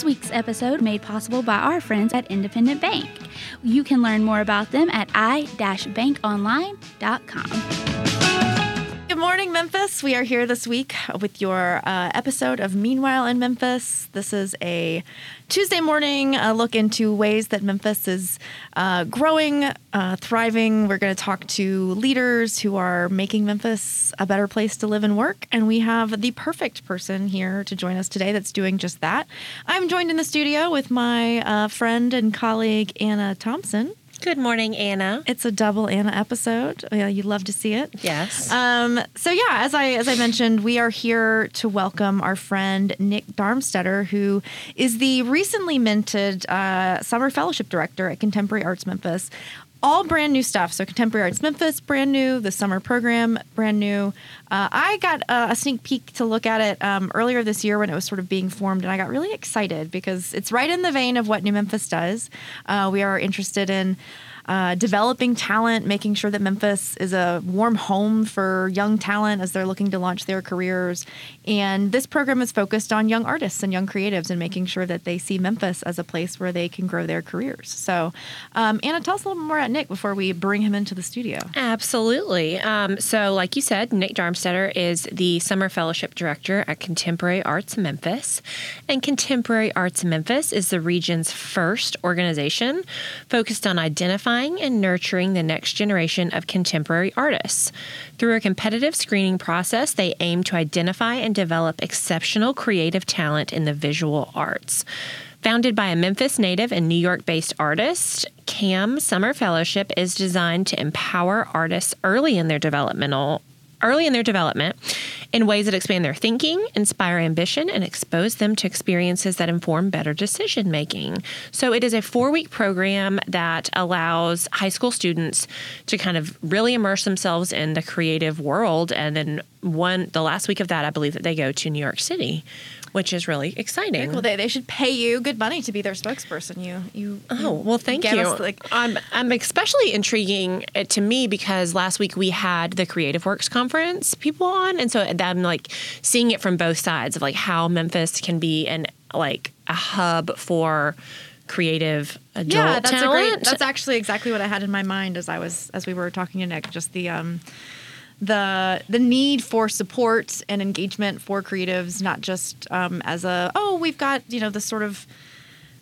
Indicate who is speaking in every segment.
Speaker 1: This week's episode made possible by our friends at Independent Bank. You can learn more about them at i-bankonline.com.
Speaker 2: Good morning, Memphis. We are here this week with your uh, episode of Meanwhile in Memphis. This is a Tuesday morning a look into ways that Memphis is uh, growing, uh, thriving. We're going to talk to leaders who are making Memphis a better place to live and work. And we have the perfect person here to join us today that's doing just that. I'm joined in the studio with my uh, friend and colleague, Anna Thompson.
Speaker 3: Good morning, Anna.
Speaker 2: It's a double Anna episode. Yeah, you'd love to see it.
Speaker 3: Yes.
Speaker 2: Um, so yeah, as I as I mentioned, we are here to welcome our friend Nick Darmstetter, who is the recently minted uh, summer fellowship director at Contemporary Arts Memphis. All brand new stuff. So Contemporary Arts Memphis, brand new. The summer program, brand new. Uh, I got a, a sneak peek to look at it um, earlier this year when it was sort of being formed, and I got really excited because it's right in the vein of what New Memphis does. Uh, we are interested in uh, developing talent, making sure that Memphis is a warm home for young talent as they're looking to launch their careers. And this program is focused on young artists and young creatives and making sure that they see Memphis as a place where they can grow their careers. So, um, Anna, tell us a little more about Nick before we bring him into the studio.
Speaker 3: Absolutely. Um, so, like you said, Nick Darmstetter is the Summer Fellowship Director at Contemporary Arts Memphis. And Contemporary Arts Memphis is the region's first organization focused on identifying and nurturing the next generation of contemporary artists. Through a competitive screening process, they aim to identify and develop exceptional creative talent in the visual arts. Founded by a Memphis native and New York based artist, CAM Summer Fellowship is designed to empower artists early in their developmental early in their development in ways that expand their thinking, inspire ambition, and expose them to experiences that inform better decision making. So it is a four week program that allows high school students to kind of really immerse themselves in the creative world. And then one, the last week of that, I believe that they go to New York City which is really exciting.
Speaker 2: Well, they, they should pay you good money to be their spokesperson. You you.
Speaker 3: Oh well, thank you.
Speaker 2: Us, like,
Speaker 3: I'm I'm especially intriguing to me because last week we had the Creative Works conference people on, and so I'm like seeing it from both sides of like how Memphis can be an like a hub for creative adult
Speaker 2: yeah, that's
Speaker 3: talent.
Speaker 2: A great, that's actually exactly what I had in my mind as I was as we were talking to Nick. Just the um the the need for support and engagement for creatives, not just um, as a oh we've got you know this sort of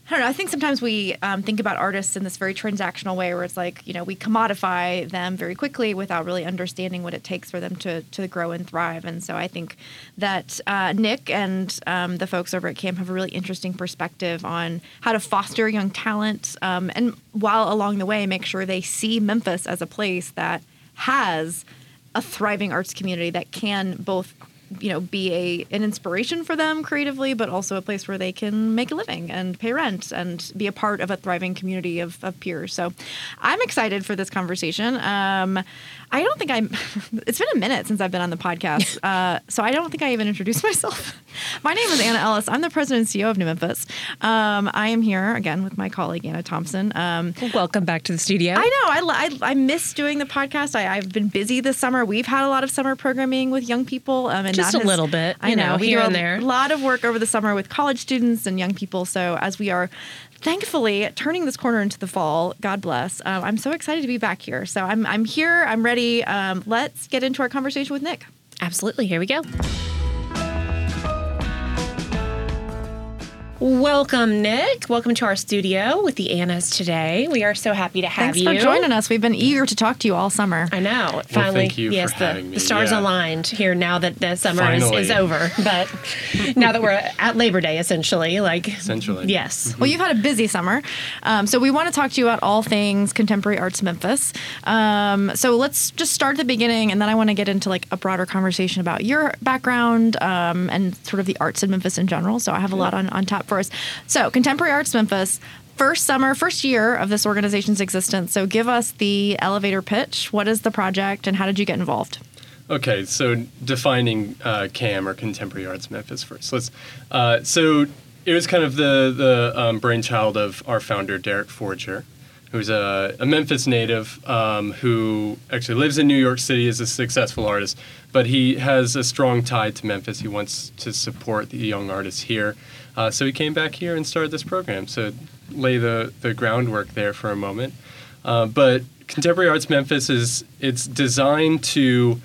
Speaker 2: I don't know. I think sometimes we um, think about artists in this very transactional way, where it's like you know we commodify them very quickly without really understanding what it takes for them to to grow and thrive. And so I think that uh, Nick and um, the folks over at CAM have a really interesting perspective on how to foster young talent, um, and while along the way make sure they see Memphis as a place that has a thriving arts community that can both you know be a an inspiration for them creatively but also a place where they can make a living and pay rent and be a part of a thriving community of, of peers. So i'm excited for this conversation. Um, i don't think i'm it's been a minute since i've been on the podcast uh, so i don't think i even introduced myself. My name is anna ellis. I'm the president and ceo of new memphis um, i am here again with my colleague anna thompson. Um,
Speaker 3: welcome back to the studio.
Speaker 2: I know. I, I, I miss doing the podcast. I, have been busy this summer. We've had a lot of summer programming with young people um, and
Speaker 3: just a
Speaker 2: has,
Speaker 3: little bit.
Speaker 2: I know,
Speaker 3: know
Speaker 2: we
Speaker 3: here
Speaker 2: do
Speaker 3: and
Speaker 2: a
Speaker 3: there.
Speaker 2: lot of work over the summer with college students and young people. So as we are thankfully turning this corner into the fall, God bless. Um, I'm so excited to be back here. So I'm I'm here. I'm ready. Um, let's get into our conversation with Nick.
Speaker 3: Absolutely. Here we go. Welcome, Nick. Welcome to our studio with the Annas today. We are so happy to have you.
Speaker 2: Thanks
Speaker 3: you.
Speaker 2: for joining us. We've been eager to talk to you all summer.
Speaker 3: I know. Finally,
Speaker 4: thank you
Speaker 3: yes,
Speaker 4: for
Speaker 3: the,
Speaker 4: me.
Speaker 3: the stars
Speaker 4: Yeah.
Speaker 3: aligned here now that the summer is, is over. But now that we're at Labor Day, essentially, like
Speaker 4: Essentially.
Speaker 3: yes.
Speaker 2: Well, you've had a busy summer, um, so we want to talk to you about all things contemporary arts Memphis. Um, so let's just start at the beginning, and then I want to get into like a broader conversation about your background um, and sort of the arts in Memphis in general. So I have a lot on on tap for us. So contemporary arts Memphis. First summer, first year of this organization's existence. So, give us the elevator pitch. What is the project, and how did you get involved?
Speaker 4: Okay, so defining uh, CAM or Contemporary Arts Memphis first. Let's. Uh, so it was kind of the the um, brainchild of our founder Derek Fordjour. who's a, a Memphis native um, who actually lives in New York City, is a successful artist, but he has a strong tie to Memphis. He wants to support the young artists here. Uh, so we came back here and started this program. So lay the, the groundwork there for a moment. Uh, but Contemporary Arts Memphis is it's designed to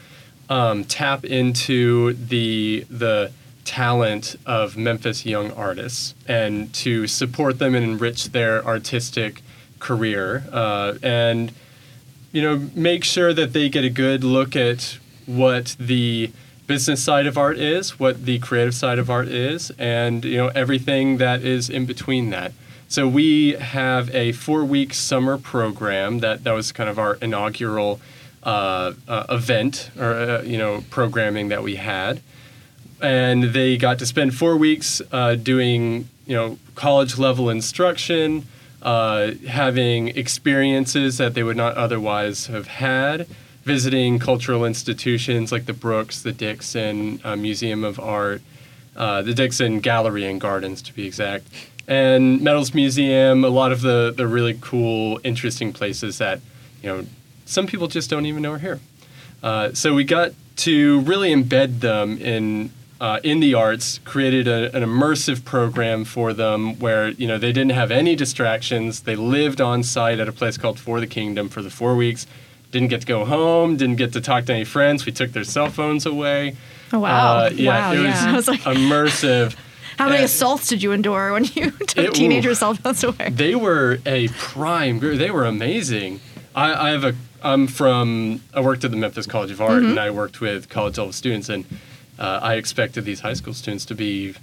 Speaker 4: um, tap into the the talent of Memphis young artists and to support them and enrich their artistic career uh, and you know make sure that they get a good look at what the business side of art is, what the creative side of art is, and you know everything that is in between that. So we have a four-week summer program that that was kind of our inaugural uh, uh, event or uh, you know programming that we had, and they got to spend four weeks uh, doing you know college level instruction, uh, having experiences that they would not otherwise have had, visiting cultural institutions like the Brooks, the Dixon uh, Museum of Art, the Dixon Gallery and Gardens to be exact and Metals Museum, a lot of the, the really cool, interesting places that, you know, some people just don't even know are here. Uh, so we got to really embed them in uh, in the arts, created a, an immersive program for them where you know they didn't have any distractions. They lived on site at a place called For the Kingdom for the four weeks. Didn't get to go home. Didn't get to talk to any friends. We took their cell phones away.
Speaker 2: Oh wow!
Speaker 4: Uh, yeah,
Speaker 3: Wow,
Speaker 4: it was
Speaker 3: yeah.
Speaker 2: Was like-
Speaker 4: immersive.
Speaker 2: How many
Speaker 4: And-
Speaker 2: assaults did you endure when you took
Speaker 4: It-
Speaker 2: teenager
Speaker 4: ooh.
Speaker 2: cell phones away?
Speaker 4: They were a prime group. They were amazing. I, I have a. I'm from. I worked at the Memphis College of Art, and I worked with college level students, and uh, I expected these high school students to be,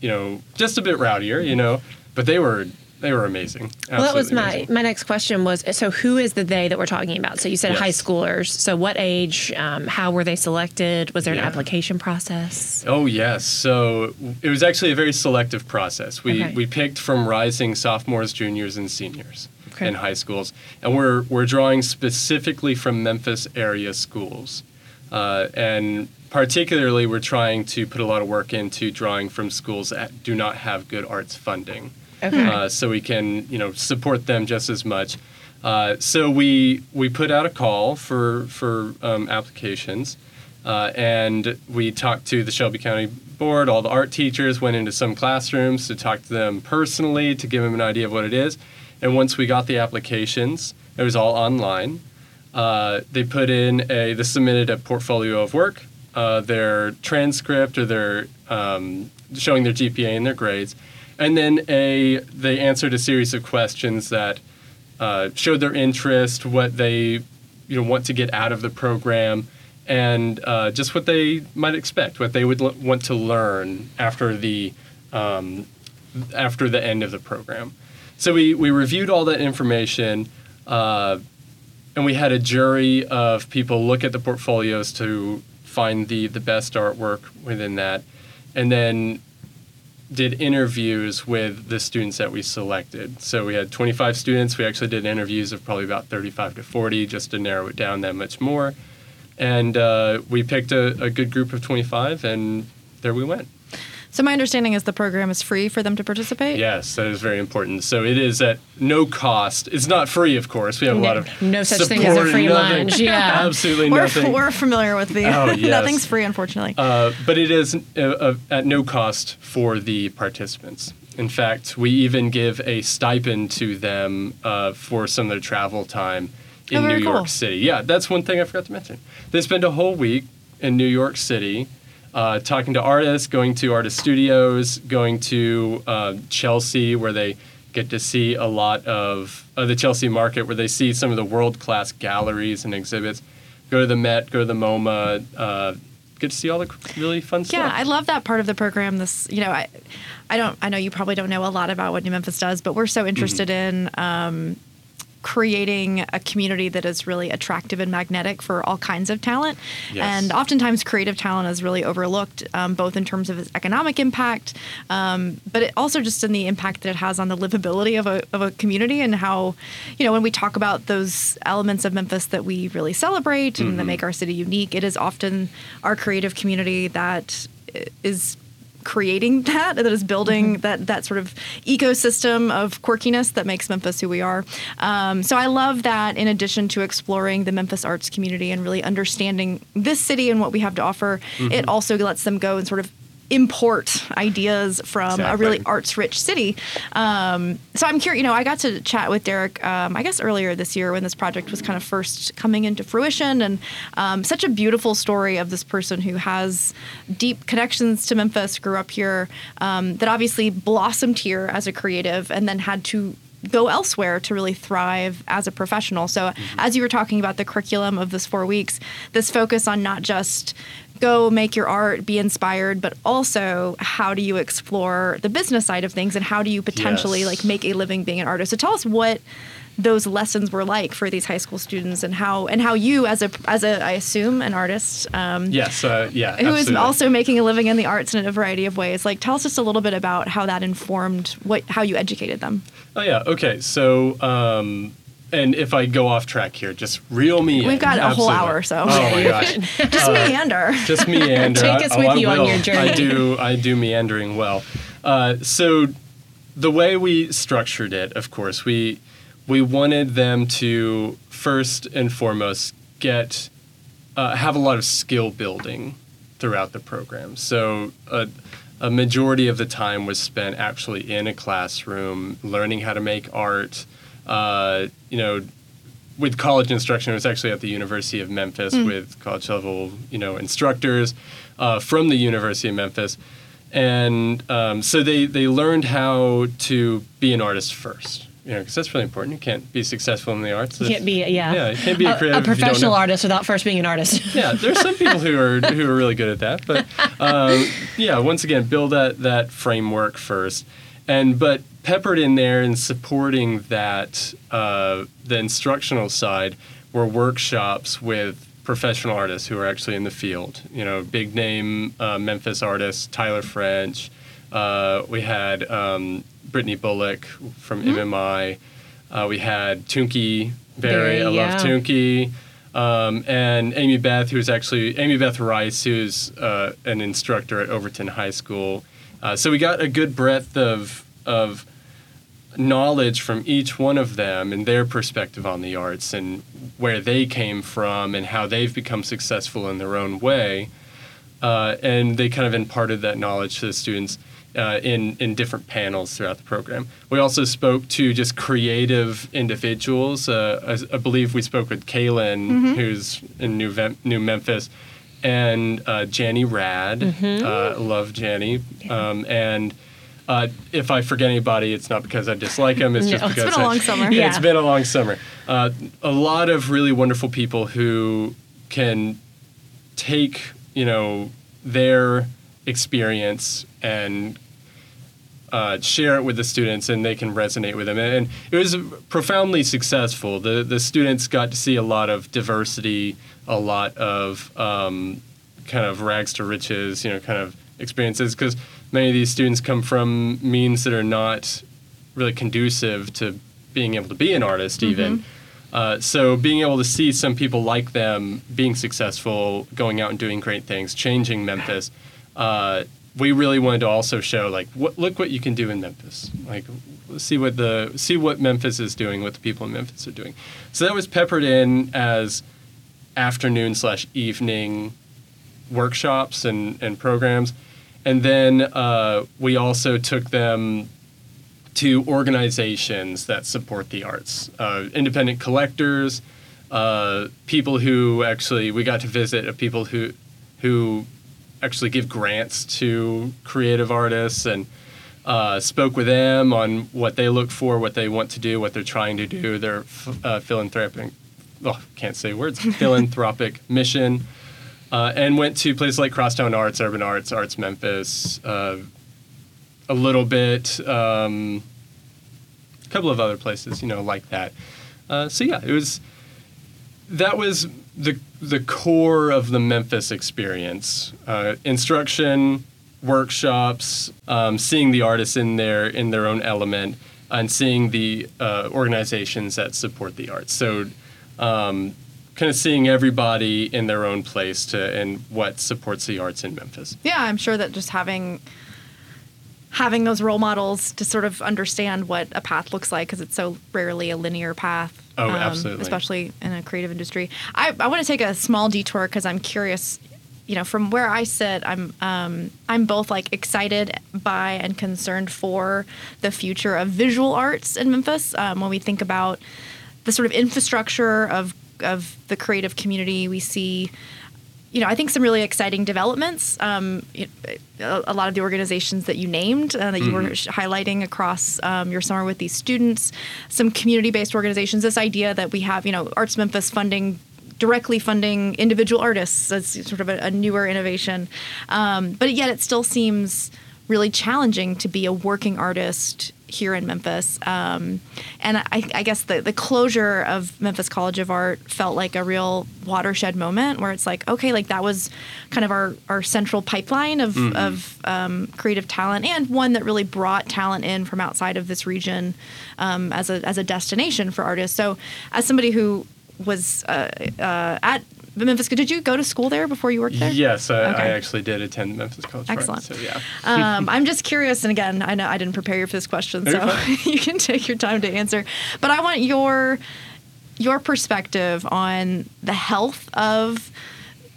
Speaker 4: you know, just a bit rowdier, you know, but they were they were amazing.
Speaker 3: Well, that was my
Speaker 4: amazing.
Speaker 3: my next question was so who is the they that we're talking about? So you said
Speaker 4: Yes.
Speaker 3: high schoolers. So what age? Um, how were they selected? Was there an
Speaker 4: Yeah.
Speaker 3: application process?
Speaker 4: Oh yes. So it was actually a very selective process. We
Speaker 3: Okay.
Speaker 4: we picked from rising sophomores, juniors, and seniors
Speaker 3: Okay.
Speaker 4: in high schools, and we're we're drawing specifically from Memphis area schools, uh, and particularly we're trying to put a lot of work into drawing from schools that do not have good arts funding.
Speaker 3: Okay.
Speaker 4: Uh, so we can you know support them just as much. Uh, so we we put out a call for for um, applications, uh, and we talked to the Shelby County Board. All the art teachers went into some classrooms to talk to them personally to give them an idea of what it is. And once we got the applications, it was all online. Uh, they put in a they submitted a portfolio of work, uh, their transcript or their um, showing their GPA and their grades, and then a they answered a series of questions that uh, showed their interest, what they you know want to get out of the program, and uh, just what they might expect, what they would l- want to learn after the um, after the end of the program. So we we reviewed all that information. Uh, and we had a jury of people look at the portfolios to find the the best artwork within that, and then did interviews with the students that we selected. So we had 25 students. We actually did interviews of probably about 35 to 40 just to narrow it down that much more. And uh, we picked a, a good group of 25, and there we went.
Speaker 2: So my understanding is the program is free for them to participate.
Speaker 4: Yes, that is very important. So it is at no cost. It's not free, of course. We have a lot of
Speaker 3: no such thing as a free
Speaker 4: nothing-
Speaker 3: lunch, yeah.
Speaker 4: absolutely
Speaker 2: We're,
Speaker 4: nothing.
Speaker 2: we're familiar with the
Speaker 4: Oh, yes.
Speaker 2: nothing's free, unfortunately.
Speaker 4: Uh, but it is uh, uh, at no cost for the participants. In fact, we even give a stipend to them uh, for some of their travel time in
Speaker 2: Oh,
Speaker 4: New
Speaker 2: very
Speaker 4: York. City. Yeah, that's one thing I forgot to mention. They spend a whole week in New York City uh, talking to artists, going to artist studios, going to uh, Chelsea, where they get to see a lot of uh, the Chelsea market, where they see some of the world class galleries and exhibits. Go to the Met, go to the MoMA, uh, get to see all the really fun
Speaker 2: Yeah,
Speaker 4: stuff.
Speaker 2: Yeah, I love that part of the program. This, you know, I, I don't, I know you probably don't know a lot about what New Memphis does, but we're so interested
Speaker 4: Mm-hmm.
Speaker 2: in um, creating a community that is really attractive and magnetic for all kinds of talent.
Speaker 4: Yes.
Speaker 2: And oftentimes, creative talent is really overlooked, um, both in terms of its economic impact, um, but it also just in the impact that it has on the livability of a, of a community and how, you know, when we talk about those elements of Memphis that we really celebrate and that make our city unique, it is often our creative community that is creating that that is building that that sort of ecosystem of quirkiness that makes Memphis who we are. Um, so I love that in addition to exploring the Memphis arts community and really understanding this city and what we have to offer, it also lets them go and sort of import ideas from a really arts rich city. Um, so I'm curious, you know, I got to chat with Derek, um, I guess earlier this year when this project was kind of first coming into fruition, and um, such a beautiful story of this person who has deep connections to Memphis, grew up here, um, that obviously blossomed here as a creative and then had to go elsewhere to really thrive as a professional. So, mm-hmm. as you were talking about the curriculum of this four weeks, this focus on not just go make your art, be inspired, but also how do you explore the business side of things and how do you potentially
Speaker 4: Yes.
Speaker 2: like make a living being an artist? So, tell us what those lessons were like for these high school students and how and how you as a as a I assume an artist um,
Speaker 4: Yes, uh, yeah,
Speaker 2: who is
Speaker 4: absolutely.
Speaker 2: also making a living in the arts in a variety of ways. Like, tell us just a little bit about how that informed what how you educated them.
Speaker 4: Oh yeah. Okay. So, um, and if I go off track here, just reel me in.
Speaker 2: We've got a whole
Speaker 4: Absolutely.
Speaker 2: hour, so-
Speaker 4: Oh my gosh.
Speaker 2: Just meander.
Speaker 4: Just meander.
Speaker 3: Take us
Speaker 4: oh,
Speaker 3: with
Speaker 4: I
Speaker 3: you on your journey.
Speaker 4: I do. I do meandering well. Uh, so, the way we structured it, of course, we we wanted them to first and foremost get uh, have a lot of skill building throughout the program. So. Uh, a majority of the time was spent actually in a classroom learning how to make art. Uh, you know, with college instruction, it was actually at the University of Memphis with college level, you know, instructors uh, from the University of Memphis, and um, so they they learned how to be an artist first. You know, because that's really important. You can't be successful in the arts.
Speaker 3: You can't be, yeah.
Speaker 4: Yeah, you can't be a creative if you
Speaker 3: professional artist without first being an artist.
Speaker 4: Yeah, there's some people who are who are really good at that, but um, yeah, once again, build that that framework first, and but peppered in there and supporting that uh, the instructional side were workshops with professional artists who are actually in the field. You know, big name uh, Memphis artists, Tyler French. Uh, we had um, Brittany Bullock from MMI. Uh, we had Tunky Barry.
Speaker 3: Berry,
Speaker 4: I
Speaker 3: yeah.
Speaker 4: love Tunky. Um, and Amy Beth, who's actually Amy Beth Rice, who's uh, an instructor at Overton High School. Uh, so we got a good breadth of of knowledge from each one of them and their perspective on the arts and where they came from and how they've become successful in their own way. Uh, and they kind of imparted that knowledge to the students uh, in in different panels throughout the program. We also spoke to just creative individuals. Uh, I, I believe we spoke with Kaylin, who's in New Vem- New Memphis, and uh, Janny Rad. Uh, love Janny. Um, and uh, if I forget anybody, it's not because I dislike them. It's just
Speaker 3: No. It's
Speaker 4: because
Speaker 2: been a
Speaker 4: I-
Speaker 2: long summer.
Speaker 4: Yeah,
Speaker 3: Yeah.
Speaker 4: it's been a long summer. Uh, a lot of really wonderful people who can take you know their experience and uh, share it with the students and they can resonate with them. And it was profoundly successful. The the students got to see a lot of diversity a lot of um, kind of rags to riches you know kind of experiences because many of these students come from means that are not really conducive to being able to be an artist even. Uh, so being able to see some people like them being successful, going out and doing great things, changing Memphis, uh, we really wanted to also show like, what, look what you can do in Memphis. Like, see what the see what Memphis is doing, what the people in Memphis are doing. So that was peppered in as afternoon slash evening workshops and, and programs, and then uh, we also took them to organizations that support the arts, uh, independent collectors, uh, people who actually we got to visit uh, people who who actually give grants to creative artists and uh, spoke with them on what they look for, what they want to do, what they're trying to do, their f- uh, philanthropic, oh, can't say words, philanthropic mission, uh, and went to places like Crosstown Arts, Urban Arts, Arts Memphis, uh, a little bit, um, a couple of other places, you know, like that. Uh, so yeah, it was that was the the core of the Memphis experience: uh, instruction, workshops, um, seeing the artists in their in their own element, and seeing the uh, organizations that support the arts. So. Um, Kind of seeing everybody in their own place to and what supports the arts in Memphis.
Speaker 2: Yeah, I'm sure that just having having those role models to sort of understand what a path looks like because it's so rarely a linear path.
Speaker 4: Oh, absolutely.
Speaker 2: Especially in a creative industry. I, I want to take a small detour because I'm curious. You know, from where I sit, I'm um, I'm both like excited by and concerned for the future of visual arts in Memphis. Um, when we think about the sort of infrastructure of of the creative community, we see you know, I think some really exciting developments. Um, a, a, lot of the organizations that you named, uh, that you
Speaker 4: Mm-hmm.
Speaker 2: were sh- highlighting across um, your summer with these students, some community-based organizations. This idea that we have, you know, Arts Memphis funding directly funding individual artists as sort of a, a newer innovation, um, but yet it still seems really challenging to be a working artist here in Memphis. Um, and I, I guess the, the closure of Memphis College of Art felt like a real watershed moment where it's like, okay, like that was kind of our, our central pipeline of, of um, creative talent and one that really brought talent in from outside of this region um, as, a, as a destination for artists. So as somebody who was uh, uh, at Memphis, did you go to school there before you worked there?
Speaker 4: Yes, I, I actually did attend Memphis College.
Speaker 2: Excellent.
Speaker 4: so yeah.
Speaker 2: um, I'm just curious, and again, I know I didn't prepare you for this question, so you can take your time to answer. But I want your your perspective on the health of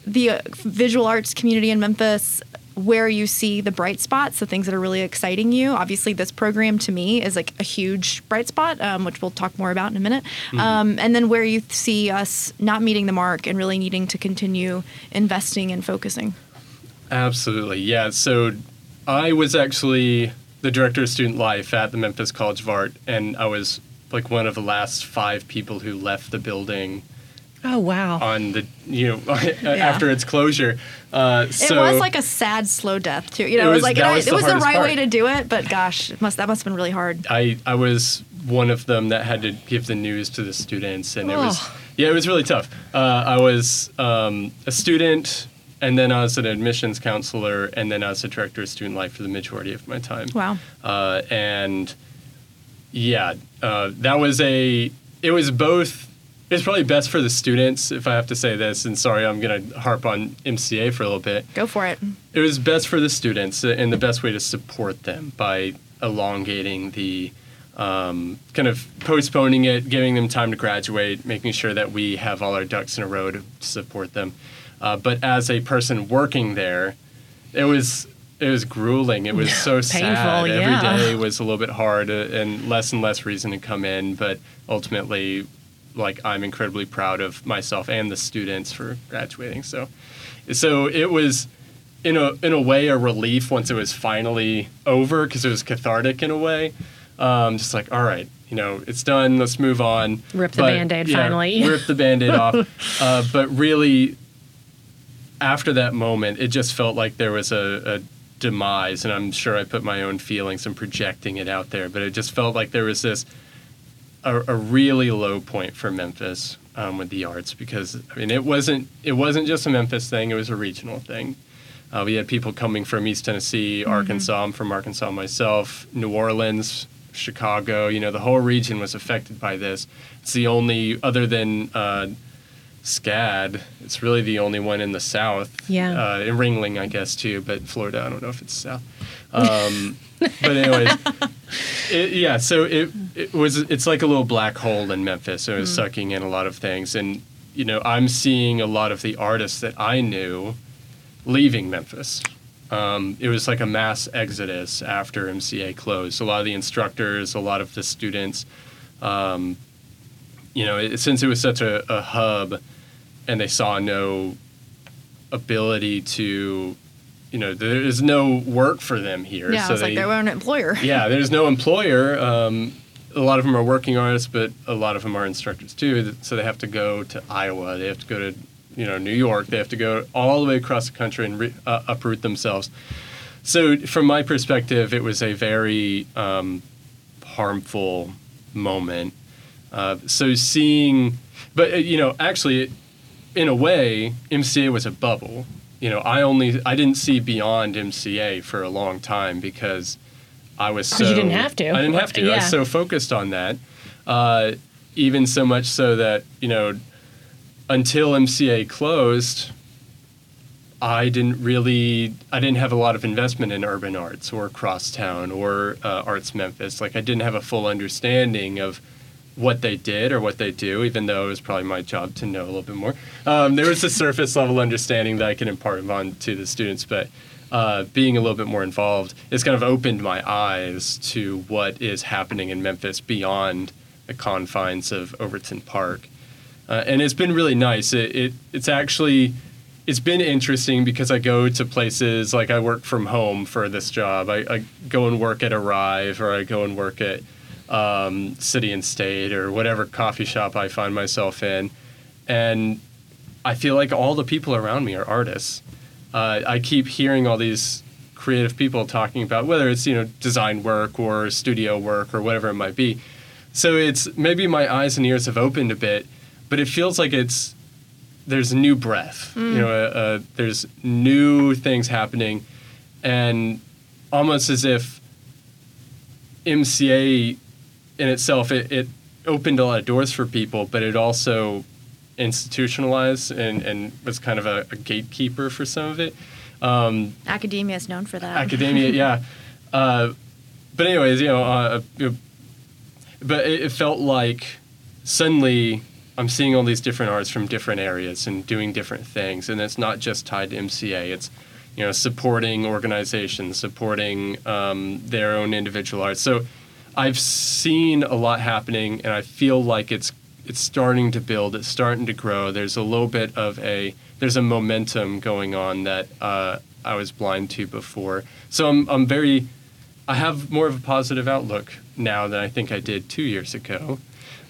Speaker 2: the uh, visual arts community in Memphis. Where you see the bright spots, the things that are really exciting you. Obviously, this program to me is like a huge bright spot, um, which we'll talk more about in a minute. Um, and then where you see us not meeting the mark and really needing to continue investing and focusing.
Speaker 4: Absolutely, yeah. So I was actually the director of student life at the Memphis College of Art, and I was like one of the last five people who left the building
Speaker 3: Oh wow.
Speaker 4: on the you know after its closure. Uh,
Speaker 2: It was like a sad, slow death too. You know,
Speaker 4: It
Speaker 2: it was,
Speaker 4: was-
Speaker 2: like
Speaker 4: that
Speaker 2: and I-
Speaker 4: was
Speaker 2: it was the right way to do it, but gosh, it must that must have been really hard.
Speaker 4: I I was one of them that had to give the news to the students, and it was
Speaker 3: Oh.
Speaker 4: yeah, it was really tough. Uh, I was um, a student, and then I was an admissions counselor, and then I was a director of student life for the majority of my time.
Speaker 2: Wow.
Speaker 4: Uh, and yeah, uh, that was a. It was both. It's probably best for the students, if I have to say this. And sorry, I'm going to harp on MCA for a little bit.
Speaker 2: Go for it.
Speaker 4: It was best for the students, uh, and the best way to support them by elongating the um, kind of postponing it, giving them time to graduate, making sure that we have all our ducks in a row to support them. Uh, but as a person working there, it was it was grueling. It was so sad.
Speaker 3: Painful, yeah.
Speaker 4: Every day was a little bit hard, uh, and less and less reason to come in. But ultimately, like I'm incredibly proud of myself and the students for graduating. So, so it was in a in a way a relief once it was finally over because it was cathartic in a way. Um, just like all right, you know, it's done. Let's move on.
Speaker 3: Rip the Band-Aid finally.
Speaker 4: Rip the band-aid off. Uh, but really, after that moment, it just felt like there was a, a demise, and I'm sure I put my own feelings and projecting it out there. But it just felt like there was this a, a really low point for Memphis um, with the arts because I mean it wasn't it wasn't just a Memphis thing; it was a regional thing. Uh, we had people coming from East Tennessee, Arkansas. I'm from Arkansas myself, New Orleans, Chicago. You know, the whole region was affected by this. It's the only, other than uh, SCAD, it's really the only one in the South.
Speaker 3: Yeah.
Speaker 4: Uh, in Ringling, I guess too, but Florida, I don't know if it's South. Um, but anyways, it, yeah. So it it was it's like a little black hole in Memphis. It was sucking in a lot of things, and you know I'm seeing a lot of the artists that I knew leaving Memphis. Um, it was like a mass exodus after MCA closed. A lot of the instructors, a lot of the students, um, you know, it, since it was such a, a hub, and they saw no ability to, you know, there is no work for them here.
Speaker 2: Yeah,
Speaker 4: so
Speaker 2: it's like their own employer.
Speaker 4: yeah, there's no employer. Um, a lot of them are working artists, but a lot of them are instructors too. So they have to go to Iowa. They have to go to, you know, New York. They have to go all the way across the country and re- uh, uproot themselves. So from my perspective, it was a very um, harmful moment. Uh, so seeing, but uh, you know, actually, in a way, MCA was a bubble. You know, I only I didn't see beyond MCA for a long time because I was so
Speaker 3: you didn't have to.
Speaker 4: I didn't have to. I was so focused on that. Uh, even so much so that you know, until MCA closed, I didn't really, I didn't have a lot of investment in urban arts or Crosstown or uh, Arts Memphis. Like I didn't have a full understanding of what they did or what they do, even though it was probably my job to know a little bit more. Um, there was a surface level understanding that I could impart on to the students, but uh, being a little bit more involved, it's kind of opened my eyes to what is happening in Memphis beyond the confines of Overton Park. Uh, and it's been really nice. It, it, it's actually it's been interesting because I go to places like I work from home for this job. I, I go and work at Arrive or I go and work at um, City and State or whatever coffee shop I find myself in, and I feel like all the people around me are artists. Uh, I keep hearing all these creative people talking about whether it's you know design work or studio work or whatever it might be. So it's maybe my eyes and ears have opened a bit, but it feels like it's there's new breath. Mm. You know, uh, uh, there's new things happening, and almost as if MCA in itself it, it opened a lot of doors for people, but it also institutionalized and, and was kind of a, a gatekeeper for some of it. Um,
Speaker 2: academia is known for that.
Speaker 4: Academia, yeah. Uh, but anyways, you know, uh, you but it, it felt like suddenly I'm seeing all these different arts from different areas and doing different things, and it's not just tied to MCA. It's you know supporting organizations, supporting um, their own individual arts. So I've seen a lot happening, and I feel like it's it's starting to build. It's starting to grow. There's a little bit of a there's a momentum going on that uh, I was blind to before. So I'm I'm very I have more of a positive outlook now than I think I did two years ago.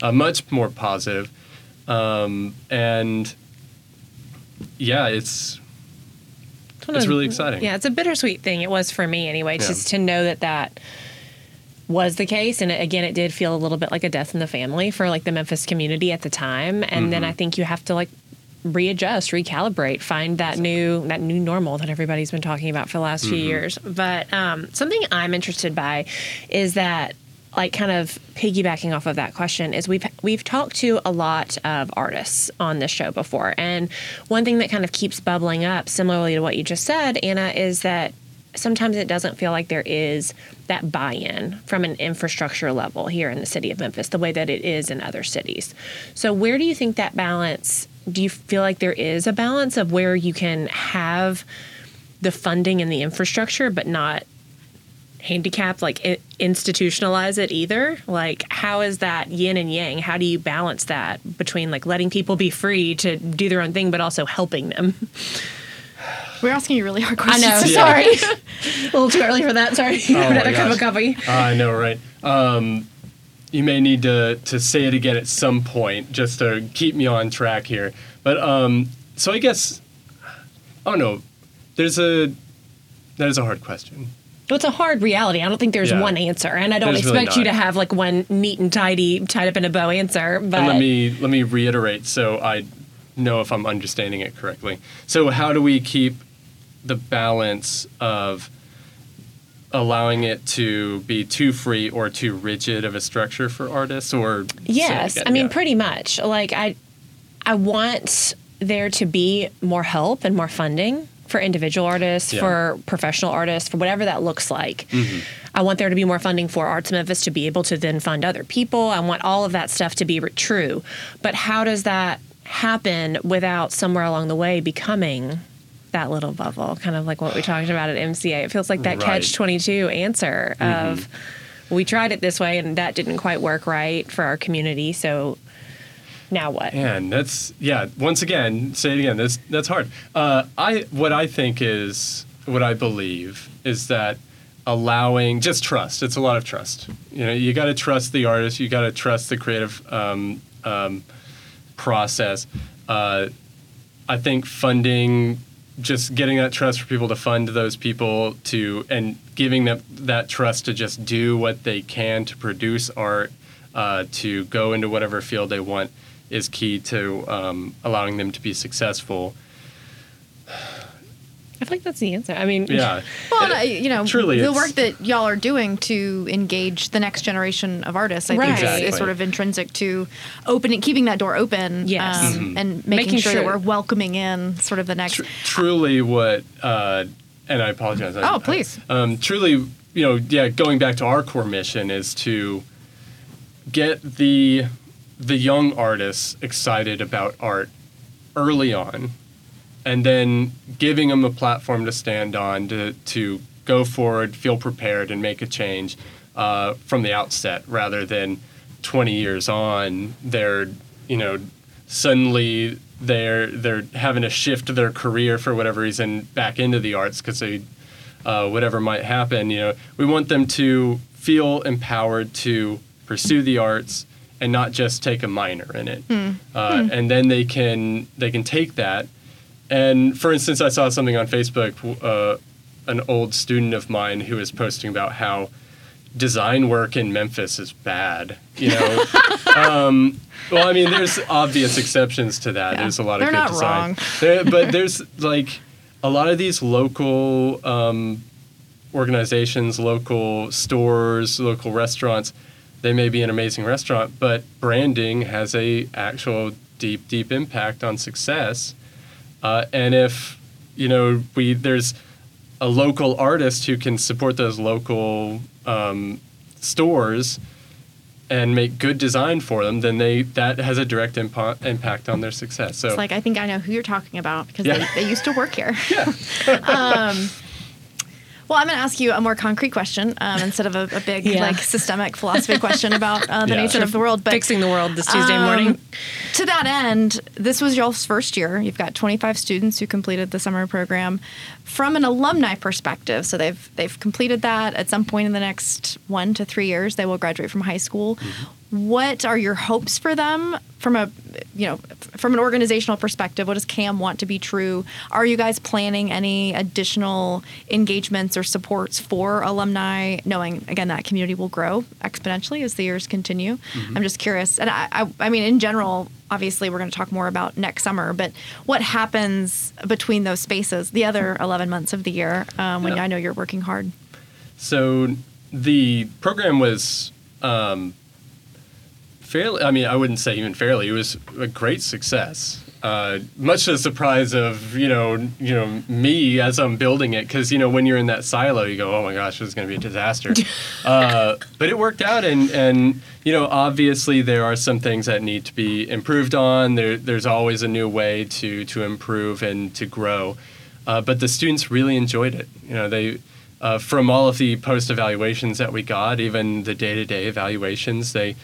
Speaker 4: Uh, much more positive. Um, and yeah, it's it's, really exciting.
Speaker 3: Yeah, it's a bittersweet thing. It was for me anyway, yeah. just to know that that was the case and again it did feel a little bit like a death in the family for like the Memphis community at the time and mm-hmm. then I think you have to like readjust, recalibrate, find that new that new normal that everybody's been talking about for the last mm-hmm. few years. But um, something I'm interested by is that like kind of piggybacking off of that question is we've we've talked to a lot of artists on this show before and one thing that kind of keeps bubbling up similarly to what you just said Anna is that sometimes it doesn't feel like there is that buy-in from an infrastructure level here in the city of Memphis the way that it is in other cities. So where do you think that balance do you feel like there is a balance of where you can have the funding and the infrastructure but not handicap like institutionalize it either? Like how is that yin and yang? How do you balance that between like letting people be free to do their own thing but also helping them
Speaker 2: we're asking you really hard questions.
Speaker 3: I know. Sorry. A little too early for that. Sorry. Oh another cup of coffee.
Speaker 4: Uh, i know right? Um, you may need to, to say it again at some point just to keep me on track here. But um, so i guess i don't know there's a that is a hard question.
Speaker 3: Well, it's a hard reality. I don't think there's yeah. one answer, and I don't there's expect really you to have like one neat and tidy, tied up in a bow answer. But
Speaker 4: and let me let me reiterate so I know if I'm understanding it correctly. So, how do we keep the balance of allowing it to be too free or too rigid of a structure for artists or
Speaker 3: yes i mean yeah. pretty much like i i want there to be more help and more funding for individual artists, yeah. for professional artists, for whatever that looks like. Mm-hmm. I want there to be more funding for Arts Memphis to be able to then fund other people. I want all of that stuff to be true. But how does that happen without somewhere along the way becoming that little bubble? Kind of like what we talked about at MCA. It feels like that right. catch 22 answer mm-hmm. of we tried it this way and that didn't quite work right for our community. So now what?
Speaker 4: And that's yeah. Once again, say it again. That's that's hard. Uh, I what I think is what I believe is that allowing just trust. It's a lot of trust. You know, you got to trust the artist. You got to trust the creative um, um, process. Uh, I think funding, just getting that trust for people to fund those people to and giving them that trust to just do what they can to produce art, uh, to go into whatever field they want is key to um, allowing them to be successful.
Speaker 3: I feel like that's the answer. I mean,
Speaker 4: Yeah.
Speaker 2: Well, and, uh, you know,
Speaker 4: Truly,
Speaker 2: the work that y'all are doing to engage the next generation of artists, I
Speaker 3: Right.
Speaker 2: think, is, is sort of intrinsic to opening, keeping that door open,
Speaker 3: Yes.
Speaker 2: um,
Speaker 4: Mm-hmm.
Speaker 2: and making,
Speaker 3: Making
Speaker 2: sure, that we're welcoming in sort of the next.
Speaker 4: Tr- truly what uh, and i apologize I-
Speaker 2: Oh, please.
Speaker 4: I- um, truly you know yeah going back to our core mission is to get the the young artists excited about art early on and then giving them a platform to stand on to, to go forward feel prepared and make a change uh, from the outset rather than 20 years on they're you know suddenly they're they're having to shift their career for whatever reason back into the arts because they uh, whatever might happen you know. We want them to feel empowered to pursue the arts and not just take a minor in it. Uh, and then they can they can take that and for instance i saw something on facebook uh, an old student of mine who was posting about how design work in memphis is bad you know um, well i mean there's obvious exceptions to that
Speaker 2: Yeah.
Speaker 4: there's a lot of good design. There- but there's like a lot of these local um, organizations, local stores, local restaurants, they may be an amazing restaurant, but branding has a actual deep, deep impact on success. Uh, and if you know we there's a local artist who can support those local um, stores and make good design for them, then they that has a direct impa- impact on their success. So
Speaker 2: It's like I think I know who you're talking about because
Speaker 4: Yeah.
Speaker 2: they, they used to work here.
Speaker 4: yeah,
Speaker 2: um, well, I'm going to ask you a more concrete question um, instead of a, a big
Speaker 3: Yeah.
Speaker 2: like systemic philosophy question about uh, the
Speaker 4: Yeah.
Speaker 2: nature of the world. But
Speaker 3: fixing the world this Tuesday
Speaker 2: Um,
Speaker 3: morning.
Speaker 2: To that end, this was y'all's first year. You've got 25 students who completed the summer program. From an alumni perspective, so they've they've completed that at some point in the next one to three years. They will graduate from high school. What are your hopes for them from a you know from an organizational perspective? What does CAM want to be true? Are you guys planning any additional engagements or supports for alumni? Knowing again that community will grow exponentially as the years continue. I'm just curious, and I, I, I mean in general, obviously we're going to talk more about next summer, but what happens between those spaces, the other 11 months of the year, um, when
Speaker 4: Yeah.
Speaker 2: I know you're working hard?
Speaker 4: So the program was um, fairly. I mean, I wouldn't say even fairly. It was a great success. Uh, much to the surprise of you know you know me as I'm building it because you know when you're in that silo you go oh my gosh this is going to be a disaster, uh, but it worked out and and you know obviously there are some things that need to be improved on. There there's always a new way to to improve and to grow, uh, but the students really enjoyed it. You know they uh, from all of the post evaluations that we got, even the day to day evaluations, they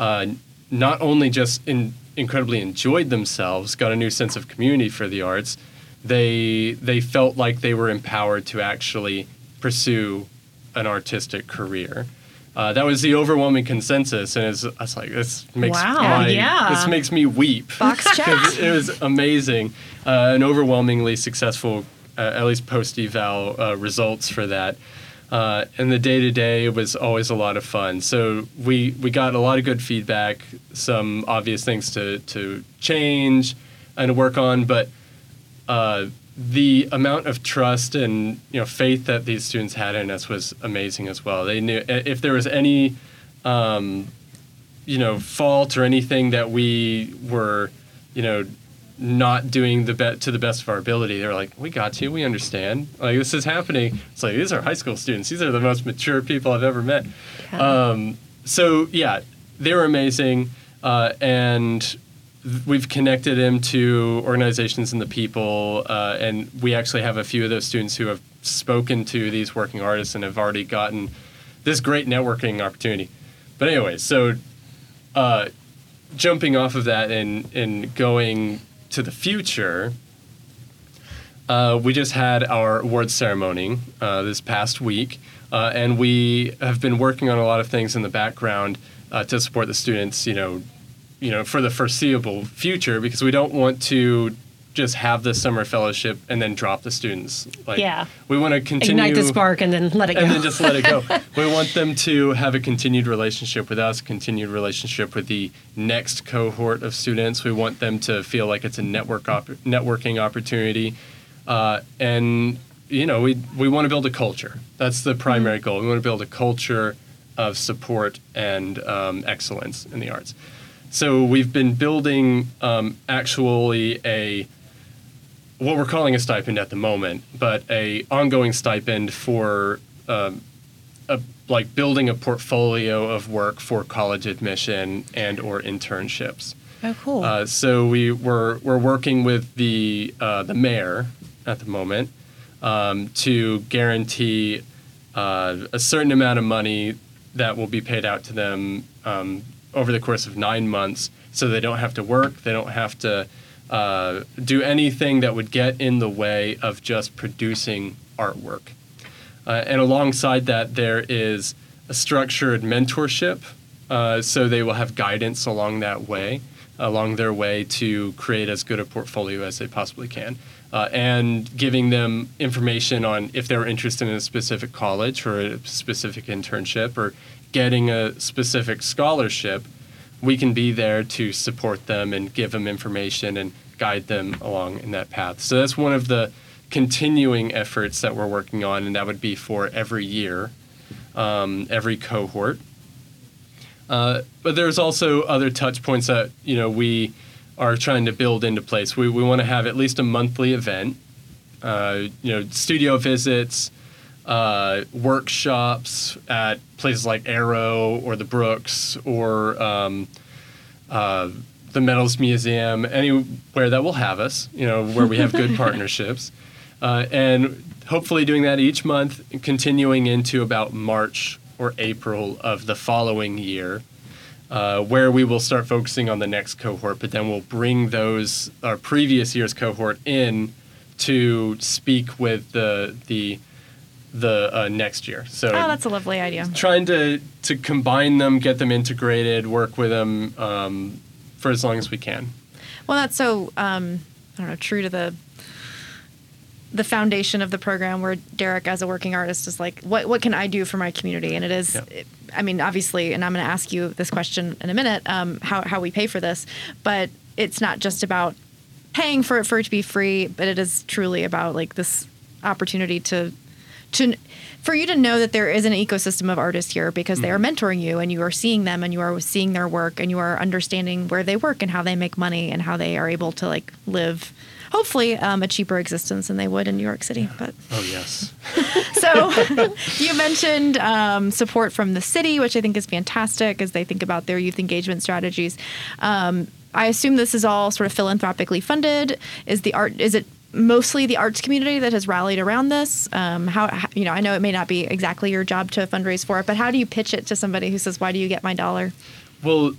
Speaker 4: uh, not only just in, incredibly enjoyed themselves, got a new sense of community for the arts, they they felt like they were empowered to actually pursue an artistic career. Uh, that was the overwhelming consensus, and it's, like, this makes
Speaker 3: Wow,
Speaker 4: my,
Speaker 3: yeah.
Speaker 4: this makes me weep.
Speaker 2: Box.
Speaker 4: 'Cause it was amazing, uh, an overwhelmingly successful, uh, at least post eval uh, results for that. Uh, and the day to day was always a lot of fun. So we we got a lot of good feedback, some obvious things to to change and to work on, but uh, the amount of trust and you know faith that these students had in us was amazing as well. They knew if there was any um, you know fault or anything that we were you know not doing the be- to the best of our ability. They're like we got you. We understand. Like this is happening. It's like these are high school students. These are the most mature people i've ever met. Um, so yeah they were amazing uh, and th- we've connected them to organizations and the people uh, and we actually have a few of those students who have spoken to these working artists and have already gotten this great networking opportunity. But anyway so uh, jumping off of that and, and going to the future, uh, we just had our awards ceremony uh, this past week, uh, and we have been working on a lot of things in the background uh, to support the students. You know, you know, for the foreseeable future, because we don't want to just have the summer fellowship and then drop the students. Like,
Speaker 3: Yeah.
Speaker 4: we want to continue
Speaker 3: Ignite the spark and then let it go.
Speaker 4: and then just let it go. we want them to have a continued relationship with us, continued relationship with the next cohort of students. We want them to feel like it's a network op- networking opportunity. uh, and you know we we want to build a culture. That's the primary goal. We want to build a culture of support and um, excellence in the arts. So we've been building um, actually a what we're calling a stipend at the moment, but a ongoing stipend for um, a, like building a portfolio of work for college admission and or internships.
Speaker 3: Oh, cool.
Speaker 4: Uh, so we we're we're working with the uh, the mayor at the moment um, to guarantee uh, a certain amount of money that will be paid out to them um, over the course of nine months, so they don't have to work, they don't have to uh, do anything that would get in the way of just producing artwork. Uh, and alongside that, there is a structured mentorship, uh, so they will have guidance along that way along their way to create as good a portfolio as they possibly can. Uh, and giving them information on if they're interested in a specific college or a specific internship or getting a specific scholarship, we can be there to support them and give them information and guide them along in that path. So that's one of the continuing efforts that we're working on, and that would be for every year, um, every cohort. Uh, but there's also other touch points that you know we are trying to build into place. We, we want to have at least a monthly event, uh, you know, studio visits, uh, workshops at places like Arrow or the Brooks or um, uh, the Metals Museum, anywhere that will have us, you know, where we have good partnerships. Uh, and hopefully doing that each month, continuing into about March or April of the following year, uh, where we will start focusing on the next cohort, but then we'll bring those our previous year's cohort in to speak with the the the uh, next year. So
Speaker 2: Oh, that's a lovely idea.
Speaker 4: trying to to combine them, get them integrated, work with them um, for as long as we can.
Speaker 2: Well, that's so um, I don't know, true to the the foundation of the program where Derek as a working artist is like what what can I do for my community and it is
Speaker 4: Yeah.
Speaker 2: I mean obviously and I'm going to ask you this question in a minute um, how how we pay for this but it's not just about paying for it for it to be free but it is truly about like this opportunity to to for you to know that there is an ecosystem of artists here because they are mentoring you and you are seeing them and you are seeing their work and you are understanding where they work and how they make money and how they are able to like live hopefully um, a cheaper existence than they would in New York City but
Speaker 4: Oh yes.
Speaker 2: so you mentioned um, support from the city, which I think is fantastic as they think about their youth engagement strategies. Um, I assume this is all sort of philanthropically funded. Is the art? Is it mostly the arts community that has rallied around this? Um, how, you know? I know it may not be exactly your job to fundraise for it, but how do you pitch it to somebody who says, "Why do you get my dollar?"
Speaker 4: Well,